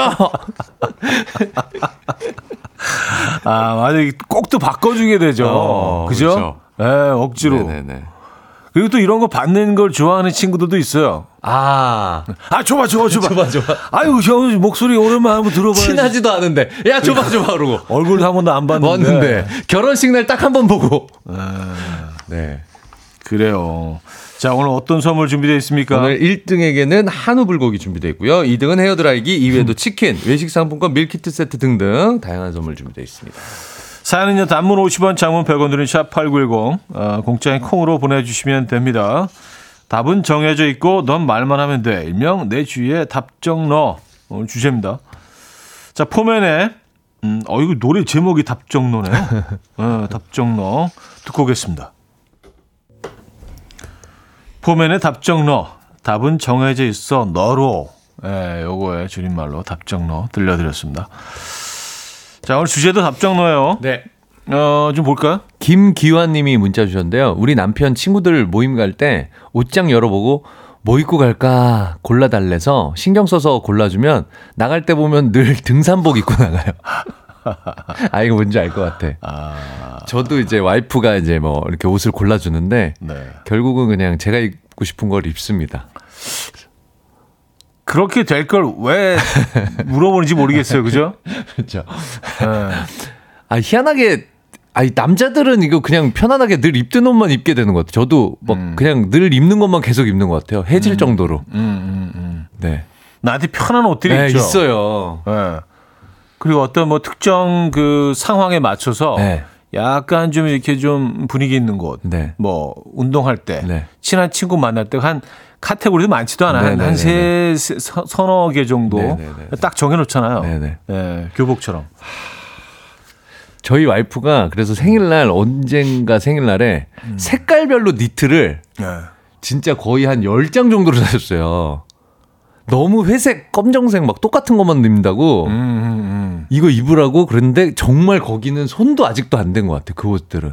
아, 맞아. 꼭또 바꿔주게 되죠. 어, 그죠? 그렇죠. 예, 억지로. 네네네. 그리고 또 이런 거 받는 걸 좋아하는 친구들도 있어요. 아 아, 줘봐, 줘봐, 줘봐. 줘봐, 줘봐. 아유, 형 목소리 오랜만에 한번 들어봐야지. 친하지도 않은데 야 줘봐 줘봐 그러고 얼굴도 한 번도 안 봤는데. 왔는데 결혼식 날 딱 한 번 보고. 네. 그래요. 자, 오늘 어떤 선물 준비되어 있습니까? 오늘 1등에게는 한우 불고기 준비되어 있고요. 2등은 헤어드라이기, 2위에도 치킨, 외식 상품권, 밀키트 세트 등등 다양한 선물 준비되어 있습니다. 사연은요, 단문 50원, 장문 100원 드린 샵8910, 어, 공짜인 콩으로 보내주시면 됩니다. 답은 정해져 있고, 넌 말만 하면 돼. 일명 내 주위에 답정 너. 오늘 주제입니다. 자, 포맨의, 음, 어, 이거 노래 제목이 답정 너네요. 어, 답정 너. 듣고 오겠습니다. 포맨의 답정 너. 답은 정해져 있어, 너로. 예, 요거의 줄임말로 답정 너 들려드렸습니다. 자, 오늘 주제도 답정 너예요. 네. 어, 좀 볼까요? 김기환 님이 문자 주셨는데요. 우리 남편 친구들 모임 갈 때 옷장 열어보고 뭐 입고 갈까 골라달래서 신경 써서 골라주면 나갈 때 보면 늘 등산복 입고 나가요. 아, 이거 뭔지 알 것 같아. 아, 저도 이제 와이프가 이제 뭐 이렇게 옷을 골라주는데 네. 결국은 그냥 제가 입고 싶은 걸 입습니다. 그렇게 될 걸 왜 물어보는지 모르겠어요. 그죠? 그렇죠. 네. 아 희한하게 아니 남자들은 이거 그냥 편안하게 늘 입던 옷만 입게 되는 것 같아요. 저도 막 음. 그냥 늘 입는 것만 계속 입는 것 같아요. 해질 정도로. 음, 음, 음. 네. 나한테 편한 옷들이 네, 있죠. 있어요. 예. 그리고 어떤 뭐 특정 그 상황에 맞춰서 네. 약간 좀 이렇게 좀 분위기 있는 곳, 네. 뭐 운동할 때, 네. 친한 친구 만날 때 한 카테고리도 많지도 않아. 네, 한, 네, 한 네, 세, 서- 서너 개 정도 네, 네, 네. 딱 정해놓잖아요. 네, 네. 예, 교복처럼. 저희 와이프가 그래서 생일날 언젠가 생일날에 음. 색깔별로 니트를 예. 진짜 거의 한 10장 정도를 사셨어요. 너무 회색, 검정색 막 똑같은 것만 입는다고 음, 음, 이거 입으라고 그랬는데 정말 거기는 손도 아직도 안 된 것 같아 그 옷들은.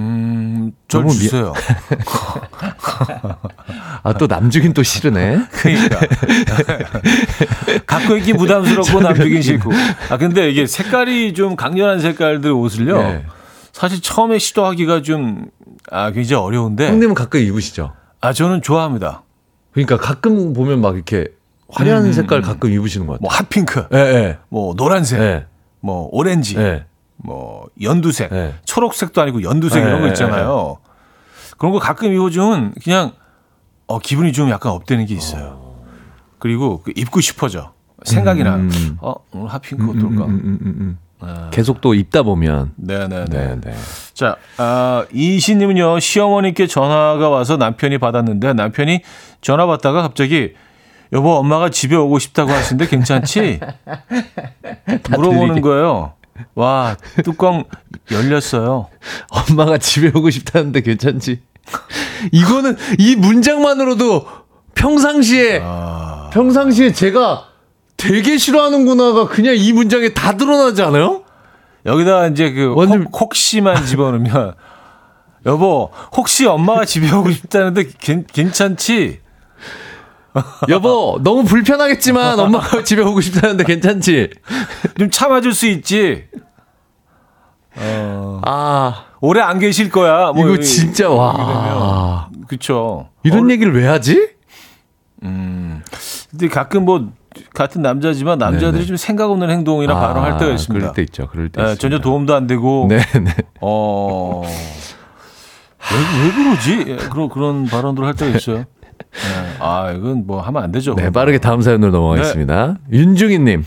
음, 음, 절 너무 미- 주세요. 아또 남주긴 또 싫으네. 그러니까 갖고 있기 부담스럽고 남주긴 싫고. 아 근데 이게 색깔이 좀 강렬한 색깔들 옷을요. 네. 사실 처음에 시도하기가 좀 아, 굉장히 어려운데. 형님은 가끔 입으시죠? 아 저는 좋아합니다. 그러니까 가끔 보면 막 이렇게 화려한 음, 색깔 가끔 입으시는 것 같아요. 뭐 핫핑크, 예, 예. 뭐 노란색, 예. 뭐 오렌지, 예. 뭐 연두색, 네. 초록색도 아니고 연두색 네, 이런 거 네, 있잖아요. 그런 거 가끔 입어주면 그냥 어, 기분이 좀 약간 업되는 게 있어요. 그리고 그 입고 싶어져. 생각이 나. 음. 어 오늘 핫핑크 어떨까? 음, 음, 음, 음. 계속 또 입다 보면 네네네. 네, 네. 자, 아, 이신님은요, 시어머니께 전화가 와서 남편이 받았는데, 남편이 전화 받다가 갑자기, 여보, 엄마가 집에 오고 싶다고 하시는데 괜찮지? 물어보는. 거예요. 와, 뚜껑 열렸어요. 엄마가 집에 오고 싶다는데 괜찮지? 이거는 이 문장만으로도 평상시에 아, 평상시에 제가 되게 싫어하는구나가 그냥 이 문장에 다 드러나지 않아요? 여기다 이제 그, 완전- 혹, 혹시만 집어넣으면, 여보, 혹시 엄마가 집에 오고 싶다는데 괜, 괜찮지? 여보, 너무 불편하겠지만 엄마가 집에 오고 싶다는데 괜찮지? 좀 참아줄 수 있지? 어, 아, 오래 안 계실 거야. 뭐 이거 이- 진짜 와. 그쵸. 이런 얘기를 왜 하지? 근데 가끔 뭐 같은 남자지만 남자들이 네네. 좀 생각 없는 행동이나 발언할 때가 있습니다. 그럴 때 있죠. 그럴 때 예, 있습니다. 전혀 도움도 안 되고 네, 네. 어. 왜, 왜 그러지? 예, 그런 그런 발언들을 할 때가 있어요. 예. 아, 이건 뭐 하면 안 되죠. 네, 빠르게 다음 사연으로 넘어가겠습니다. 윤중희님.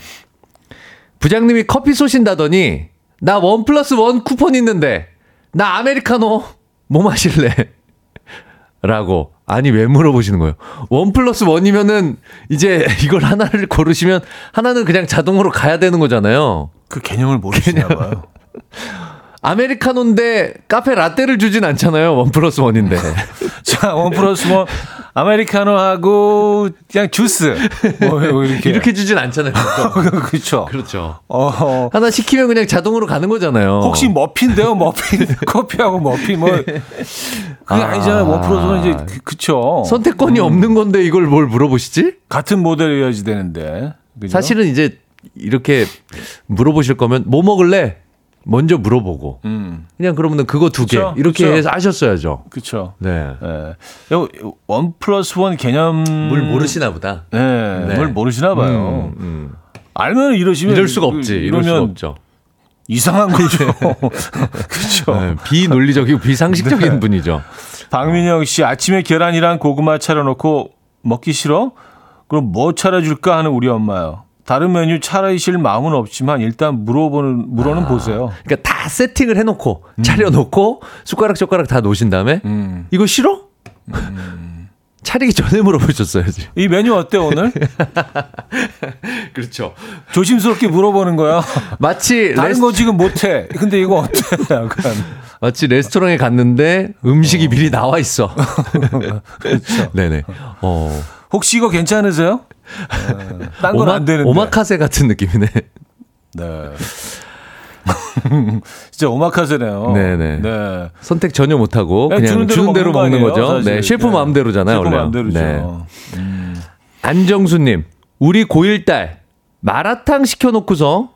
부장님이 커피 쏘신다더니, 나 원 플러스 원 쿠폰 있는데, 나 아메리카노 뭐 마실래? 라고. 아니, 왜 물어보시는 거예요? one plus one이면은, 이제 이걸 하나를 고르시면, 하나는 그냥 자동으로 가야 되는 거잖아요. 그 개념을 모르시나 봐요. 아메리카노인데, 카페 라떼를 주진 않잖아요. one plus one인데. 자, one plus one 아메리카노하고 그냥 주스. 뭐 이렇게. 이렇게 주진 않잖아요. 그렇죠. 그렇죠. 어, 하나 시키면 그냥 자동으로 가는 거잖아요. 혹시 머핀데요? 머핀. 커피하고 머핀 뭐 그게 아, 니잖아요 one plus one 이제 그, 그쵸. 선택권이 없는 건데 이걸 뭘 물어보시지? 같은 모델이어야지 되는데. 그죠? 사실은 이제 이렇게 물어보실 거면 뭐 먹을래? 먼저 물어보고 음. 그냥 그러면은 그거 두 개 이렇게 그쵸. 해서 하셨어야죠. 그쵸. 네. 예. 요, one plus one 개념. 보다. 네. 네. 뭘 모르시나 봐요. 음, 음. 알면 이러시면. 이럴 수가 없지. 이럴 수가 없죠. 이상한 거죠. 그쵸. 네, 비논리적이고 비상식적인 네. 분이죠. 박민영 씨, 아침에 계란이랑 고구마 차려놓고 먹기 싫어? 그럼 뭐 차려줄까 하는 우리 엄마요. 다른 메뉴 차리실 마음은 없지만 일단 물어보는, 물어는 보세요. 그러니까 다 세팅을 해놓고 차려놓고 숟가락 젓가락 다 놓으신 다음에 음. 이거 싫어? 차리기 전에 물어보셨어야지. 이 메뉴 어때, 오늘? 그렇죠. 조심스럽게 물어보는 거야. 마치 다른 레스, 거 지금 못해. 근데 이거 어때? 약간. 마치 레스토랑에 갔는데 음식이 미리 나와 있어. 그렇죠. 네네. 어. 혹시 이거 괜찮으세요? 딴 건 안 되는데. 오마카세 같은 느낌이네. 네. 진짜 오마카세네요. 네네. 네. 선택 전혀 못하고 그냥 그냥 주는 대로, 거 먹는 아니에요, 거죠. 사실. 네, 셰프 네. 마음대로잖아요, 셰프 원래. 마음대로죠. 네. 안정수님, 우리 고1 딸 마라탕 시켜놓고서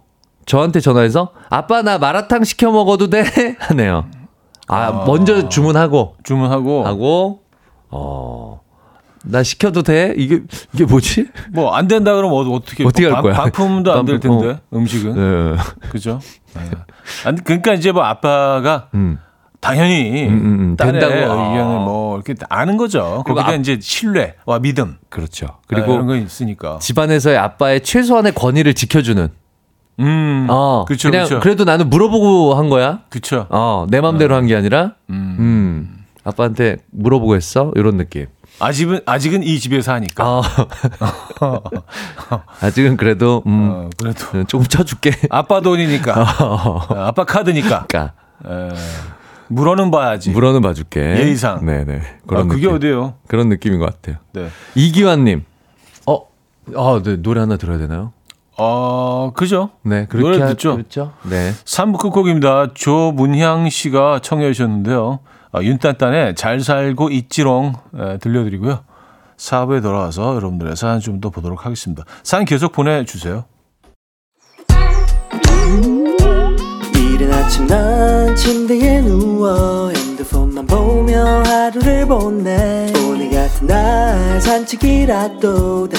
저한테 전화해서 아빠 나 마라탕 시켜 먹어도 돼 하네요. 아, 먼저 주문하고 주문하고 하고 어. 나 시켜도 돼? 이게 이게 뭐지? 뭐 안 된다 그러면 어- 어떻게 어떻게 할 반- 거야? 반품도 안 될 텐데 음식은 네. 그죠? 네. 아니, 그러니까 이제 뭐 아빠가 음. 당연히 음, 음, 딸의 된다고. 의견을 뭐 이렇게 아는 거죠. 거기다 앞- 이제 신뢰와 믿음 그렇죠. 그리고 그리고 이런 거 있으니까. 집안에서의 아빠의 최소한의 권위를 지켜주는. 음, 어, 그렇죠, 그냥 그렇죠, 그래도 나는 물어보고 한 거야. 그렇죠. 어, 내 맘대로 한게 아니라, 음. 음, 아빠한테 물어보고 했어? 이런 느낌. 아직은 아직은 이 집에서 하니까. 어. 아직은 그래도, 음, 어, 그래도 조금 쳐줄게. 아빠 돈이니까, 어, 아빠 카드니까. 그러니까, 에, 물어는 봐야지. 물어는 봐줄게. 예의상. 네네. 아, 그런 그게 느낌. 어디예요? 그런 느낌인 것 같아요. 네. 이기환님. 어, 아, 네, 노래 하나 들어야 되나요? 어, 그죠? 네, 그렇게 노래 하- 듣죠? 그렇죠. 네. 3부 끝곡입니다. 조문향 씨가 청해 주셨는데요. 아, 윤딴딴의 잘 살고 있지롱 에, 들려드리고요. 4부에 돌아와서 여러분들의 사연 좀 더 보도록 하겠습니다. 사연 계속 보내주세요. 이른 아침 난 침대에 누워 핸드폰만 보며 하루를 보내 오늘 같은 날 산책이라도 다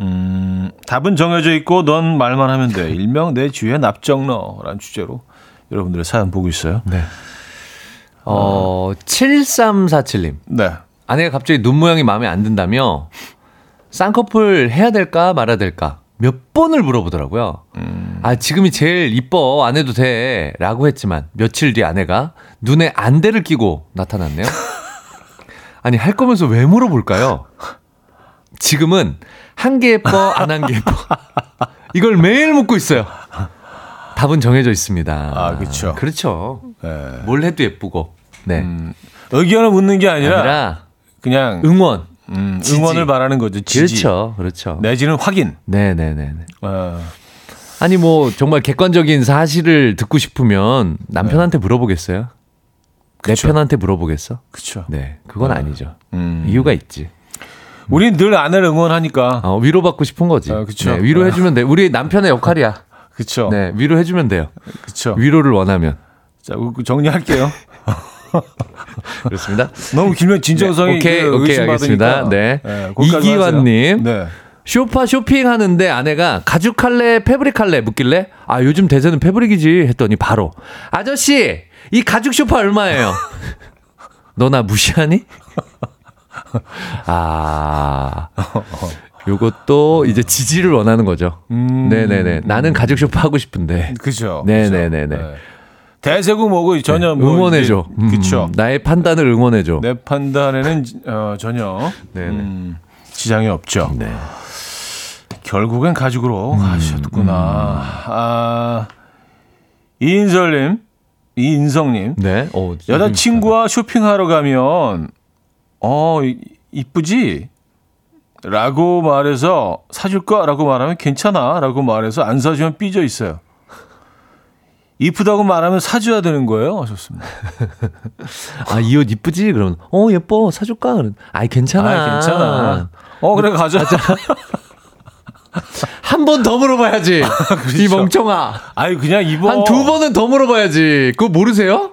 음, 답은 정해져 있고 넌 말만 하면 돼. 일명 내 주위의 납정너라는 주제로 여러분들의 사연 보고 있어요. 네. 어, 7347님. 네. 아내가 갑자기 눈 모양이 마음에 안 든다며 쌍꺼풀 해야 될까 말아야 될까 몇 번을 물어보더라고요. 아, 지금이 제일 이뻐. 안 해도 돼. 라고 했지만 며칠 뒤 아내가 눈에 안대를 끼고 나타났네요. 아니, 할 거면서 왜 물어볼까요? 지금은 한 개 예뻐, 안한게 예뻐. 이걸 매일 묻고 있어요. 답은 정해져 있습니다. 아, 그쵸. 그렇죠. 네. 뭘 해도 예쁘고. 네. 음, 의견을 묻는 게 아니라, 아니라 그냥 응원. 음. 응원을 바라는 거죠. 지지. 그렇죠. 그렇죠. 내지는 확인. 네 네네. 어, 아니 뭐 정말 객관적인 사실을 듣고 싶으면 남편한테 물어보겠어요? 내 네. 그쵸. 편한테 물어보겠어? 그렇죠. 네, 그건 아 니죠. 음. 이유가 있지. 우린 늘 아내를 응원하니까. 어, 위로받고 싶은 거지. 아, 그쵸. 네, 위로해주면 돼. 우리 남편의 역할이야. 그렇죠. 네, 위로해주면 돼요. 그렇죠. 위로를 원하면. 자, 그 정리할게요. 그렇습니다. 너무 길면 진정성이 오케이, 그 오케이. 알겠습니다. 네. 거기까지 이기환님. 네. 쇼파 쇼핑하는데 아내가 가죽 할래, 패브릭 할래 묻길래 아 요즘 대세는 패브릭이지 했더니 바로 아저씨 이 가죽 쇼파 얼마예요? 너 나 무시하니? 아 요것도 이제 지지를 원하는 거죠. 음. 네네네 나는 가죽 쇼파 하고 싶은데 그죠. 네네네네. 네. 대세고 뭐고 전혀 뭐 응원해줘. 이제- 그쵸. 음, 나의 판단을 응원해줘. 내 판단에는 어, 전혀 네네. 음, 지장이 없죠. 네. 결국엔 가죽으로 하셨구나. 아, 이인설님, 이인성님, 네. 어, 여자친구와 쇼핑하러 가면, 어, 이- 이쁘지? 라고 말해서 사줄까? 라고 말하면 괜찮아. 라고 말해서 안 사주면 삐져 있어요. 이쁘다고 말하면 사줘야 되는 거예요. 하셨습니다. 아, 이 옷 이쁘지? 그러면, 어, 예뻐. 사줄까? 그럼, 아이, 괜찮아. 아, 괜찮아. 어, 그래, 가자. 한 번 더 물어봐야지. 이 멍청아. 아유, 그냥 입어. 한 두 번은 더 물어봐야지. 그거 모르세요?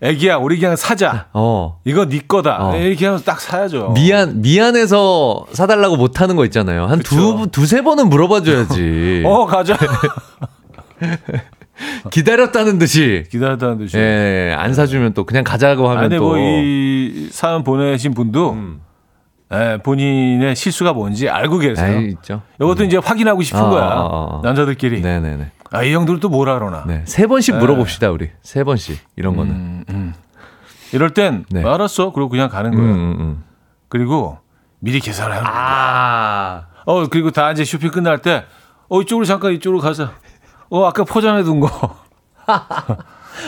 애기야, 우리 그냥 사자. 어. 이거 네 거다. 어. 이렇게 하면서 딱 사야죠. 미안, 미안해서 사달라고 못하는 거 있잖아요. 한 두, 그쵸. 두세 번은 물어봐줘야지. 어, 가자. 기다렸다는 듯이. 기다렸다는 듯이. 예, 안 사주면 또 그냥 가자고 하면 아니, 또. 뭐 이 사연 보내신 분도 음. 예, 본인의 실수가 뭔지 알고 계세요. 아이, 있죠. 이것도 이제 확인하고 싶은 어, 거야. 어, 어. 남자들끼리. 네네네. 아, 이 형들은 또 뭐라 그러나. 네. 세 번씩 물어봅시다, 우리. 세 번씩. 이런 거는. 음, 음. 이럴 땐 네. 알았어. 그리고 그냥 가는 음, 거예요. 음, 음. 그리고 미리 계산을 하는 거야. 아. 어, 그리고 다 이제 쇼핑 끝날 때 어, 이쪽으로 잠깐 이쪽으로 가자. 어, 아까 포장해 둔 거.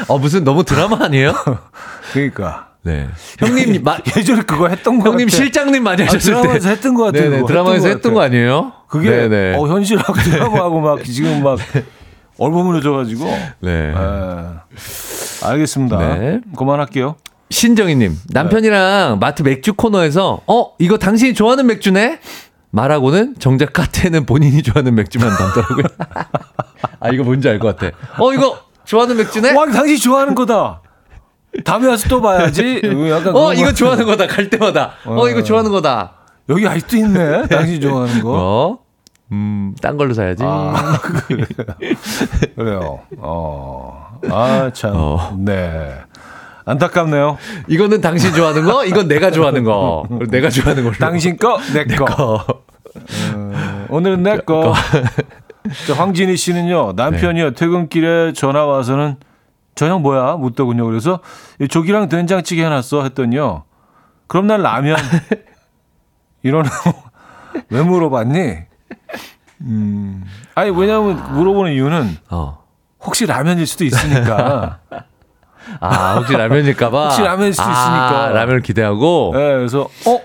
어, 무슨 너무 드라마 아니에요? 그러니까. 네. 형님, 마, 예전에 그거 했던 거 형님 같아. 실장님 많이 아, 하셨을 때. 드라마에서 했던 거 같아. 네네, 그거. 드라마에서 했던 했던 거거 같아. 아니에요? 그게 네네. 어, 현실하고 하고 막 지금 막 얼버무려져가지고. 네. 예. 알겠습니다. 네. 그만할게요. 신정희님, 남편이랑 마트 맥주 코너에서, 어, 이거 당신이 좋아하는 맥주네? 말하고는 정작 카트에는 본인이 좋아하는 맥주만 담더라고요. 아, 이거 뭔지 알 것 같아. 어, 이거 좋아하는 맥주네? 와, 당신 좋아하는 거다. 다음에 와서 또 봐야지. 어, 이거 거. 좋아하는 거다. 갈 때마다. 어, 이거 좋아하는 거다. 여기 아직도 있네. 당신 좋아하는 거. 어? 음, 딴 걸로 사야지. 아, 그래요. 어. 아, 참. 어. 네. 안타깝네요. 이거는 당신 좋아하는 거, 이건 내가 좋아하는 거. 내가 좋아하는 걸로. 당신 거, 내 거. 거. 어, 오늘은 내 거. 저 황진희 씨는요, 남편이요, 퇴근길에 전화 와서는 저녁 뭐야? 묻더군요. 그래서 이 조기랑 된장찌개 해놨어. 했더니요. 그럼 난 라면. 이러는 왜 물어봤니? 음. 아니, 왜냐면 물어보는 이유는 어. 혹시 라면일 수도 있으니까. 아, 혹시 라면일까봐? 혹시 라면일 수도 아, 있으니까. 라면을 기대하고? 네, 그래서, 어?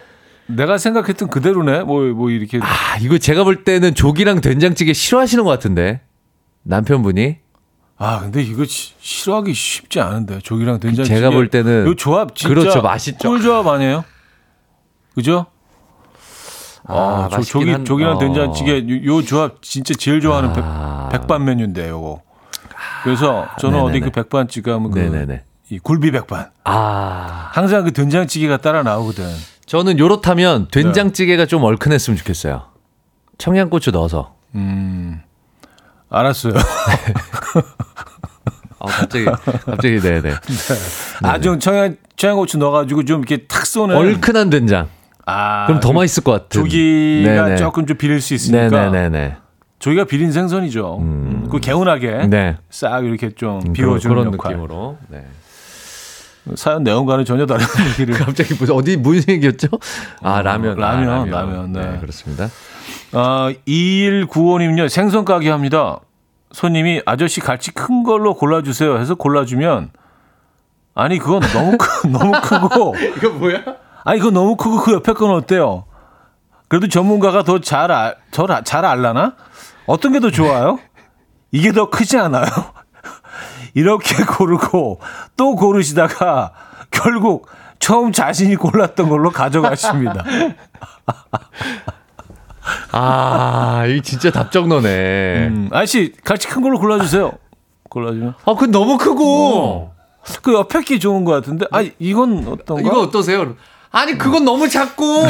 내가 생각했던 그대로네? 뭐, 뭐, 이렇게. 아, 이거 제가 볼 때는 조기랑 된장찌개 싫어하시는 것 같은데. 남편분이. 아, 근데 이거 시- 싫어하기 쉽지 않은데. 조기랑 된장찌개. 제가 볼 때는 이 조합 진짜 그렇죠, 맛있죠. 꿀 조합 아니에요? 그죠? 아, 아, 조, 맛있긴 조기, 한- 조기랑 어. 된장찌개 요, 요 조합 진짜 제일 좋아하는 아. 백, 반 메뉴인데 요거. 그래서 저는 어디 네네네. 그 백반집 가면 그 네네네. 이 굴비 백반. 아. 항상 그 된장찌개가 따라 나오거든. 저는 요렇다면 된장찌개가 좀 얼큰했으면 좋겠어요. 청양고추 넣어서. 음. 알았어요. 아, 갑자기, 갑자기, 네네. 아주 청양 청양고추 넣어가지고 좀 이렇게 탁 쏘는. 얼큰한 된장. 아, 그럼 더그 맛있을 것 같은. 조기가 네네. 조금 좀 비릴 수 있으니까. 네네네네. 조기가 비린 생선이죠. 음. 그 개운하게 네. 싹 이렇게 좀 음, 비워주는 그런 역할. 느낌으로. 네. 사연 내용과는 전혀 다른 얘기를. 갑자기 무슨 어디 무슨 얘기였죠? 아 라면, 라면, 아, 라면, 네. 그렇습니다. 아, 2195님요. 생선 가게 합니다. 손님이 아저씨 같이 큰 걸로 골라주세요 해서 골라주면 아니 그건 너무 크, 너무 크고 이거 뭐야? 아니 그거 너무 크고 그 옆에 건 어때요? 그래도 전문가가 더잘 알, 더잘 알라나? 어떤 게 더 좋아요? 이게 더 크지 않아요? 이렇게 고르고 또 고르시다가 결국 처음 자신이 골랐던 걸로 가져가십니다. 아, 이 진짜 답정너네. 음, 아저씨 같이 큰 걸로 골라주세요. 골라주면 아, 그건 너무 크고. 그 옆에 게 좋은 것 같은데. 아 이건 어떤가? 이거 어떠세요? 아니, 그건 너무 작고.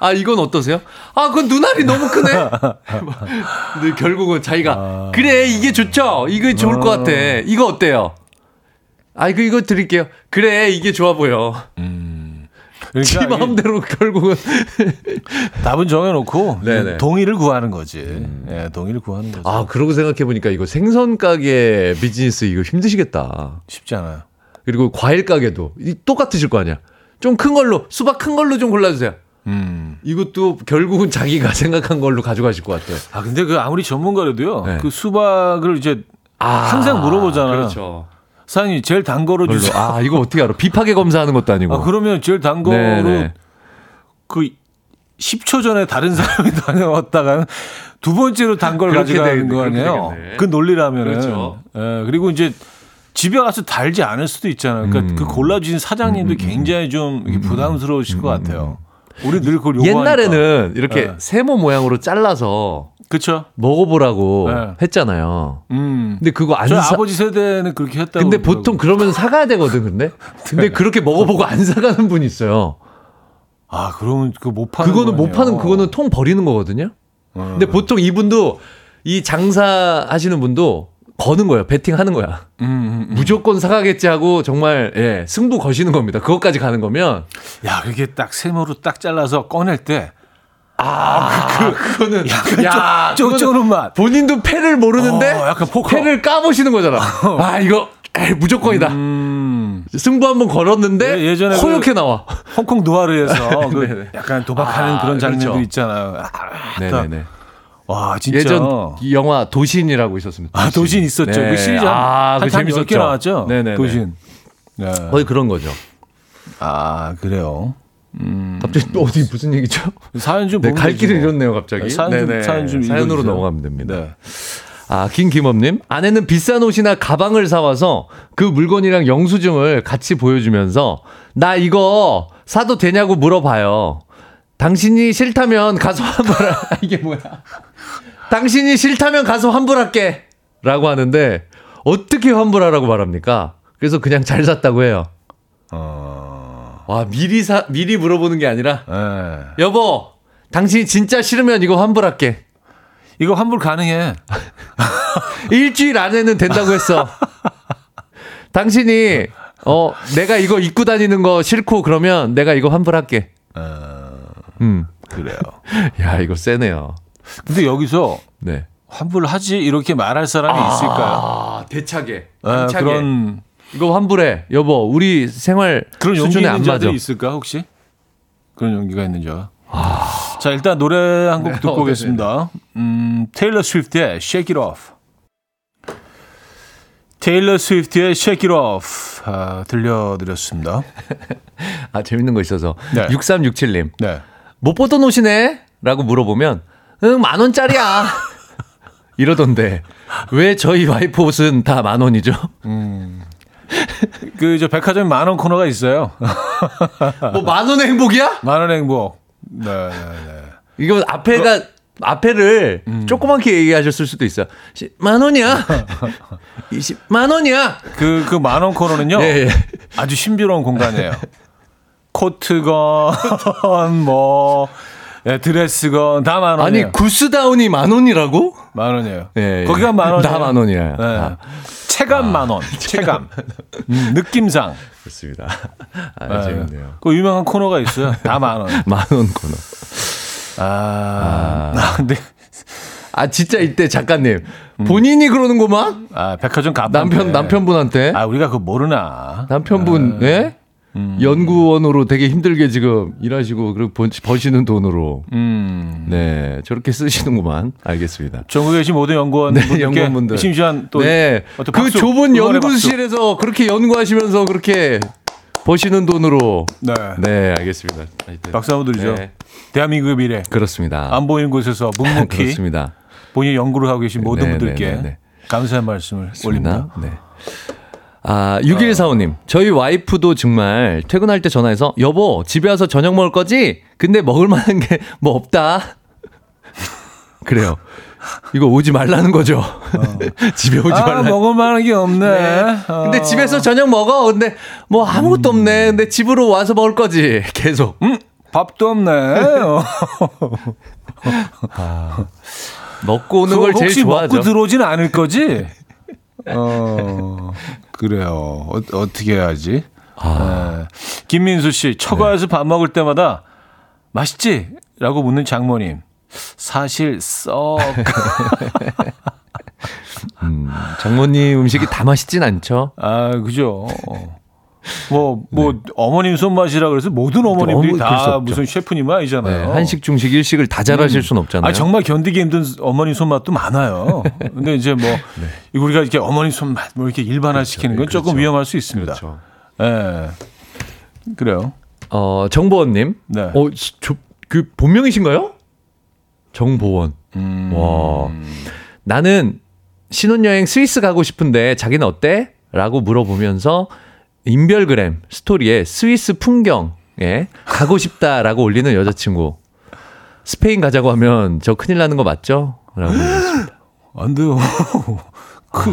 아, 이건 어떠세요? 아, 그건 눈알이 너무 크네. 근데 결국은 자기가 그래 이게 좋죠. 이거 좋을 것 같아. 이거 어때요? 아, 이거 이거 드릴게요. 그래 이게 좋아 보여. 지 그러니까 이게 마음대로 결국은 답은 정해놓고 네네. 음. 동의를 구하는 거지. 예, 동의를 구하는 거지. 아, 그러고 생각해 보니까 이거 생선 가게 비즈니스 이거 힘드시겠다. 쉽지 않아요. 그리고 과일 가게도 이 똑같으실 거 아니야. 좀 큰 걸로 수박 큰 걸로 좀 골라주세요. 음. 이것도 결국은 자기가 생각한 걸로 가져가실 것 같아요. 아 근데 그 아무리 전문가라도요. 네. 그 수박을 이제 아, 항상 물어보잖아요. 그렇죠. 사장님 제일 단 거로. 주세요. 아, 이거 어떻게 알아? 비파게 검사하는 것도 아니고. 아, 그러면 제일 단 거로 네네. 그 10초 전에 다른 사람이 다녀왔다가는 두 번째로 단 걸 가져가는 되겠네. 거 아니에요? 그 논리라면은. 그렇죠. 예, 그리고 이제 집에 가서 달지 않을 수도 있잖아요. 그러니까 음. 그 골라주신 사장님도 굉장히 좀 부담스러우실 것 같아요. 우리 늘 그걸 요구하니까. 옛날에는 이렇게 네. 세모 모양으로 잘라서 그렇죠. 먹어보라고 네. 했잖아요. 음. 근데 그거 안 저희 사. 아버지 세대는 그렇게 했다고. 근데 그러더라고요. 보통 그러면 사가야 되거든, 근데. 근데 그렇게 먹어보고 안 사가는 분이 있어요. 아, 그러면 그거 못 파는 그거는 못. 파는, 그거는 통 버리는 거거든요. 음. 근데 보통 이분도 이 장사 하시는 분도 거는 거예요. 베팅하는 거야. 음, 음, 음. 무조건 사가겠지 하고 정말 예, 승부 거시는 겁니다. 그것까지 가는 거면 야, 그게 딱 세모로 딱 잘라서 꺼낼 때 아, 그, 그거는 약간 야, 쪼는 맛. 본인도 패를 모르는데 어, 약간 포커. 패를 까보시는 거잖아. 아, 이거 에이, 무조건이다. 음. 승부 한번 걸었는데 예, 예전에 허옇게 나와. 홍콩 누아르에서 그 네네. 약간 도박하는 아, 그런 장면들 그렇죠. 있잖아요. 아, 네네네. 와, 진짜. 예전 이 영화 도신이라고 있었습니다. 아, 도신 있었죠. 네. 그 시리즈 아, 그 재밌었죠. 10개 나왔죠. 네네네. 도신. 네. 거의 그런 거죠. 아, 그래요. 갑자기 또 어디 무슨 얘기죠? 사연 좀 네, 갈 길을 뭐. 잃었네요, 갑자기. 사연 좀, 네네. 사연 좀 사연으로 읽어주세요. 넘어가면 됩니다. 네. 아, 김김업님. 아내는 비싼 옷이나 가방을 사와서 그 물건이랑 영수증을 같이 보여주면서 나 이거 사도 되냐고 물어봐요. 당신이 싫다면 가서 환불하, 이게 뭐야. 당신이 싫다면 가서 환불할게. 라고 하는데 어떻게 환불하라고 말합니까? 그래서 그냥 잘 샀다고 해요. 어, 와, 미리 사, 미리 물어보는 게 아니라 예. 여보, 당신이 진짜 싫으면 이거 환불할게. 이거 환불 가능해. 일주일 안에는 된다고 했어. 당신이 어 내가 이거 입고 다니는 거 싫고 그러면 내가 이거 환불할게. 음. 그래요. 야 이거 세네요. 근데 여기서 네. 환불 하지 이렇게 말할 사람이 있을까요? 아 대차게. 예, 당차게. 그런 이거 환불해. 여보, 우리 생활 그런 수준에 안 맞아. 있을까 혹시? 그런 용기가 있는지요. 자 일단 노래 한곡 네, 듣고 어, 오겠습니다. 음, 테일러 스위프트의 Shake It Off. 테일러 스위프트의 Shake It Off 아, 들려드렸습니다. 아 재밌는 거 있어서. 네. 6367님. 네. 못 보던 옷이네? 라고 물어보면 응, 만 원짜리야. 이러던데. 왜 저희 와이프 옷은 다 만 원이죠? 그저 백화점 만 원 코너가 있어요. 뭐 만 원의 행복이야? 만원 행복. 네, 네, 네. 이거 앞에가 앞에를 조그맣게 얘기하셨을 수도 있어요. 시- 만 원이야. 20만 원이야. 그, 그 만 원 코너는요. 예, 예. 아주 신비로운 공간이에요. 코트건, 뭐, 예, 드레스건, 다 만 원이에요. 아니 구스다운이 만 원이라고? 만 원이에요. 예, 예. 거기가 만 원이에요. 다 만 원이에요. 네. 아. 체감 만 원. 체감. 음, 느낌상. 그렇습니다. 아, 네. 재밌네요. 그 유명한 코너가 있어요. 다 만 원. 만 원 코너. 아, 아, 근데 아 진짜 이때 작가님 본인이 그러는구만 아, 백화점 갑 남편 남편분한테 아, 우리가 그거 모르나. 남편분 예? 연구원으로 되게 힘들게 지금 일하시고 그리고 번- 버시는 돈으로 음. 네 저렇게 쓰시는구만 알겠습니다. 전국에 계신 모든 연구원분들께 네, 연구원분들. 심심한 또 네. 그 박수, 좁은 연구실에서 그렇게 연구하시면서 그렇게 버시는 돈으로. 네. 네, 알겠습니다. 박수 한번 드리죠. 네. 대한민국의 미래. 그렇습니다. 안 보이는 곳에서 묵묵히 그렇습니다. 본인 연구를 하고 계신 모든 네, 분들께 네, 네, 네. 감사의 말씀을 올립니다. 네. 아, 6145님. 저희 와이프도 정말 퇴근할 때 전화해서 여보, 집에 와서 저녁 먹을 거지? 근데 먹을 만한 게 뭐 없다. 그래요. 이거 오지 말라는 거죠. 집에 오지 아, 말라. 먹을 만한 게 없네. 어. 근데 집에서 저녁 먹어. 근데 뭐 아무것도 없네. 근데 집으로 와서 먹을 거지. 계속. 음, 밥도 없네. 어. 먹고 오는 걸 제일 혹시 좋아하죠. 먹고 들어오진 않을 거지? 어, 그래요. 어, 어떻게 해야지? 아. 네. 김민수 씨, 처가에서 밥 먹을 때마다 맛있지? 라고 묻는 장모님. 사실 썩 음, 장모님 음식이 다 맛있진 않죠. 아, 그죠. 뭐, 뭐, 어머님 손맛이라 그래서 모든 어머님들이 다. 무슨 셰프님은 아니잖아요. 네, 한식, 중식, 일식을 다 잘하실 수는 없잖아요. 아, 정말 견디기 힘든 어머님 손맛도 많아요. 근데 이제 뭐, 우리가 이렇게 어머님 손맛, 뭐 이렇게 일반화시키는 건 조금 네. 그렇죠. 위험할 수 있습니다. 그렇죠. 예. 그래요. 어, 정보원님. 네. 어, 시- 저, 그 본명이신가요? 정보원. 음. 와. 나는 신혼여행 스위스 가고 싶은데 자기는 어때? 라고 물어보면서 인별그램 스토리에 스위스 풍경에 가고 싶다라고 올리는 여자친구. 스페인 가자고 하면 저 큰일 나는 거 맞죠? 라고 올렸습니다. 안 돼요. 그,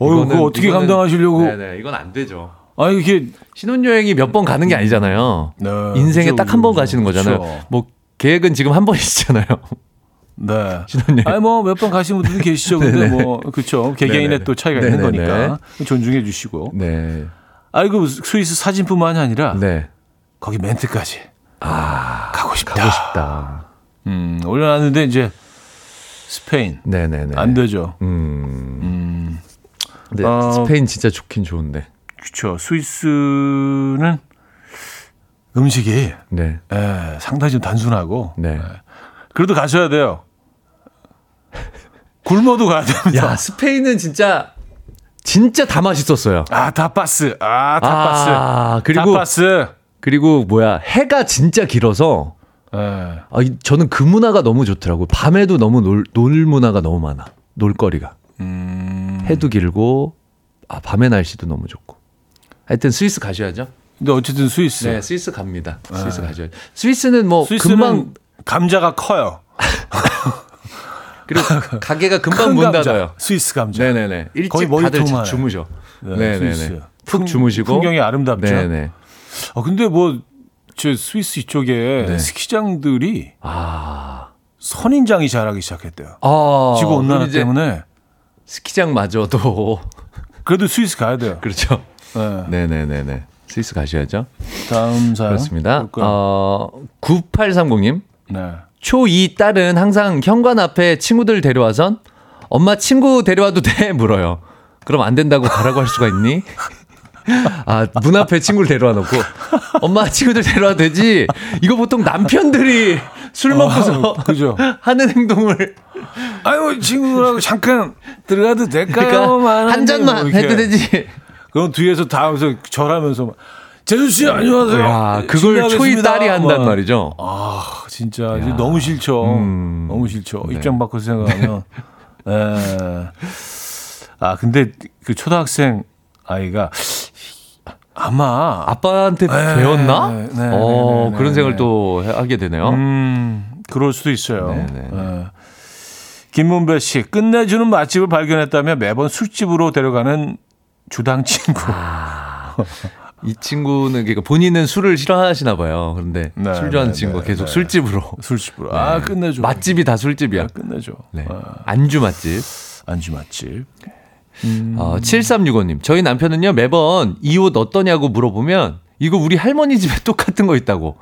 어유 이거는- 그거 어떻게 이거는- 감당하시려고. 네네, 이건 안 되죠. 아, 이게. 신혼여행이 몇 번 가는 게 아니잖아요. 네, 인생에 딱 한 번 가시는 거잖아요. 그죠. 뭐 계획은 지금 한 번이시잖아요. 네. 신혼여행. 아니, 뭐, 몇 번 가신 분들도 계시죠. 근데 네네. 뭐, 그쵸. 개개인의 네네네. 또 차이가 있는 네네네. 거니까. 존중해 주시고. 네. 아이고, 스위스 사진뿐만이 아니라. 네. 거기 멘트까지. 아, 가고 싶다. 가고 싶다. 음, 올려놨는데 이제 스페인. 네네네. 안 되죠. 음. 음, 근데 어, 스페인 진짜 좋긴 좋은데. 그쵸. 스위스는 음식이 네. 예, 상당히 좀 단순하고. 네. 그래도 가셔야 돼요. 굶어도 가야 됩니다. 야, 스페인은 진짜 진짜 다 맛있었어요. 아, 타파스. 아, 타파스. 아, 그리고 타파스. 그리고 뭐야? 해가 진짜 길어서 예. 아, 이- 저는 그 문화가 너무 좋더라고요. 밤에도 너무 놀, 놀 문화가 너무 많아. 놀거리가. 해도 길고 아 밤의 날씨도 너무 좋고. 하여튼 스위스 가셔야죠. 근데 어쨌든 스위스. 네, 스위스 갑니다. 스위스 가셔야죠. 스위스는 뭐 스위스는 금방 감자가 커요. 그리고 가게가 금방 큰문 감자. 닫아요. 스위스 감자. 네네네. 일찍 거의 다들. 주무셔. 네, 네네네. 스위스. 푹 풍- 주무시고. 풍경이 아름답죠. 네네. 아 근데 뭐 저 스위스 이쪽에 네. 스키장들이 아. 선인장이 자라기 시작했대요. 아. 지구 온난화 때문에. 스키장마저도 그래도 스위스 가야 돼요. 그렇죠. 네. 네 네네네. 스위스 가셔야죠. 다음 사연. 그렇습니다. 볼까요? 어, 9830님. 네. 초2 딸은 항상 현관 앞에 친구들 데려와선 엄마 친구 데려와도 돼? 물어요. 그럼 안 된다고 가라고 할 수가 있니? 아, 문 앞에 친구를 데려와 놓고 엄마 친구들 데려와도 되지? 이거 보통 남편들이 술 먹고서 아, 그죠. 하는 행동을 아유 친구들하고 잠깐 들어가도 될까요? 그러니까 만한 잔만 뭐. 해도 되지. 그럼 뒤에서 다 하면서 절하면서 막, 재수 씨 안녕하세요. 야, 그걸 초이. 딸이 한단 막. 말이죠. 아 진짜 이제 너무 싫죠. 음. 너무 싫죠. 네. 입장 바꿔서 생각하면. 에. 아 근데 그 초등학생 아이가 아마 아빠한테 네, 배웠나? 네, 네, 어, 네, 네, 그런 생각을 네. 또 해- 하게 되네요. 음 그럴 수도 있어요. 네, 네, 에. 김문배 씨 끝내주는 맛집을 발견했다며 매번 술집으로 데려가는 주당 친구. 아. 이 친구는 그러니까 본인은 술을 싫어하시나 봐요. 그런데 네, 술 좋아하는 네, 친구가 네, 계속 네. 술집으로. 술집으로. 아 끝내줘. 맛집이 다 술집이야. 아, 끝내줘. 네. 아, 안주 맛집. 안주 맛집. 어, 7365님. 저희 남편은요, 매번 이 옷 어떠냐고 물어보면 이거 우리 할머니 집에 똑같은 거 있다고.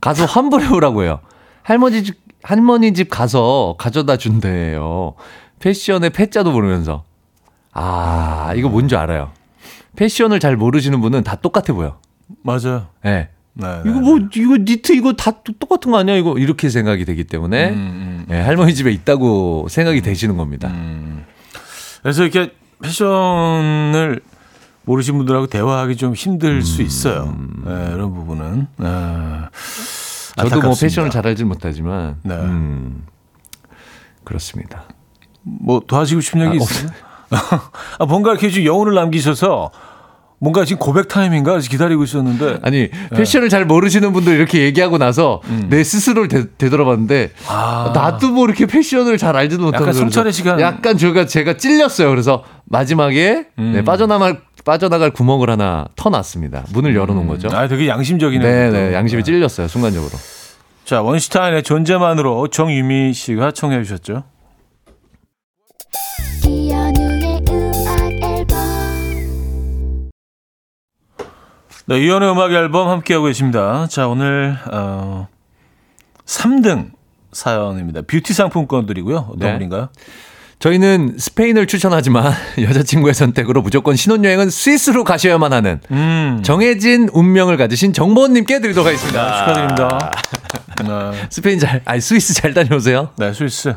가서 환불해 오라고 해요. 할머니 집, 할머니 집 가서 가져다 준대요. 패션의 패자도 모르면서. 아, 이거 뭔지 알아요. 패션을 잘 모르시는 분은 다 똑같아 보여. 맞아요. 예. 네, 이거 네, 뭐, 이거 니트 이거 다 똑- 똑같은 거 아니야? 이거 이렇게 생각이 되기 때문에 음, 음, 예, 할머니 집에 있다고 생각이 되시는 겁니다. 음. 그래서 이렇게 패션을 모르신 분들하고 대화하기 좀 힘들 수 있어요. 네, 이런 부분은. 네. 저도 뭐 안타깝습니다. 패션을 잘 알지 못하지만 네. 음, 그렇습니다. 뭐 도와주고 싶은 얘기 아, 있어요? 아, 뭔가 이렇게 좀 여운을 남기셔서 뭔가 지금 고백 타임인가 기다리고 있었는데 아니 패션을 잘 모르시는 분들 이렇게 얘기하고 나서 음. 내 스스로를 되, 되돌아봤는데 아. 나도 뭐 이렇게 패션을 잘 알지도 못하고 약간 성찰의 시간. 약간 제가 제가 찔렸어요. 그래서 마지막에 음. 네, 빠져나갈 빠져나갈 구멍을 하나 터놨습니다. 문을 열어놓은 거죠. 아 되게 양심적이네요. 네, 또. 네, 양심이 네. 찔렸어요 순간적으로. 자 원슈타인의 존재만으로 정유미 씨가 청해 주셨죠. 네, 이연의 음악 앨범 함께하고 계십니다. 자, 오늘, 어, 3등 사연입니다. 뷰티 상품권 드리고요. 어떤 네. 분인가요? 저희는 스페인을 추천하지만 여자친구의 선택으로 무조건 신혼여행은 스위스로 가셔야만 하는 음. 정해진 운명을 가지신 정보원님께 드리도록 하겠습니다. 축하드립니다. 네, 스페인 잘, 아니 스위스 잘 다녀오세요. 네, 스위스.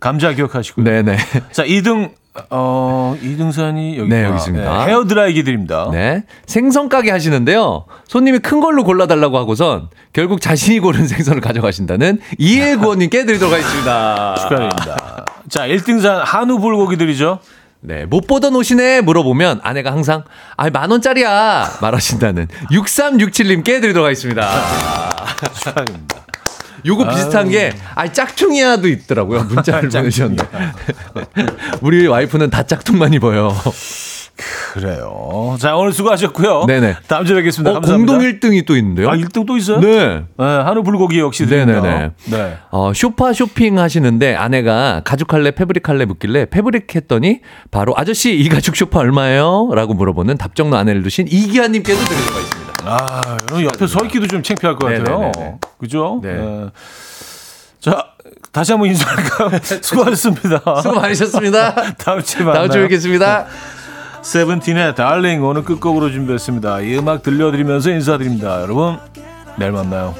감자 기억하시고요. 네네. 자, 2등, 어, 2등 사연이 여기, 네, 여기 있습니다. 헤어 드라이기 드립니다. 네. 생선 가게 하시는데요. 손님이 큰 걸로 골라달라고 하고선 결국 자신이 고른 생선을 가져가신다는 이해 구원님께 드리도록 하겠습니다. 축하드립니다. 자, 1등 사연 한우 불고기 드리죠. 네. 못 보던 옷이네 물어보면 아내가 항상 아, 만 원짜리야 말하신다는 6367님께 드리도록 하겠습니다. 축하드립니다. 요거 비슷한 게, 아, 짝퉁이야도 있더라고요. 문자를 보내주셨는데. 우리 와이프는 다 짝퉁만 입어요. 그래요. 자, 오늘 수고하셨고요. 네네. 다음 주에 뵙겠습니다. 어, 감사합니다. 공동 1등이 또 있는데요? 아, 1등 또 있어요? 네. 네, 한우 불고기 역시 드립니다. 네네네. 네. 어, 쇼파 쇼핑 하시는데 아내가 가죽 할래, 패브릭 할래 묻길래 패브릭 했더니 바로 아저씨 이 가죽 쇼파 얼마예요? 라고 물어보는 답정너 아내를 두신 이기아님께도 드릴 수가 있습니다. 아, 여러분 옆에 서 있기도 좀 창피할 것 같아요. 네네네네. 그죠? 네. 네. 자, 다시 한번 인사할까요? 수고하셨습니다. 수고 많으셨습니다. 다음 주에 만나요. 다음 주에 뵙겠습니다. 세븐틴의 달링 오늘 끝곡으로 준비했습니다. 이 음악 들려드리면서 인사드립니다. 여러분, 내일 만나요.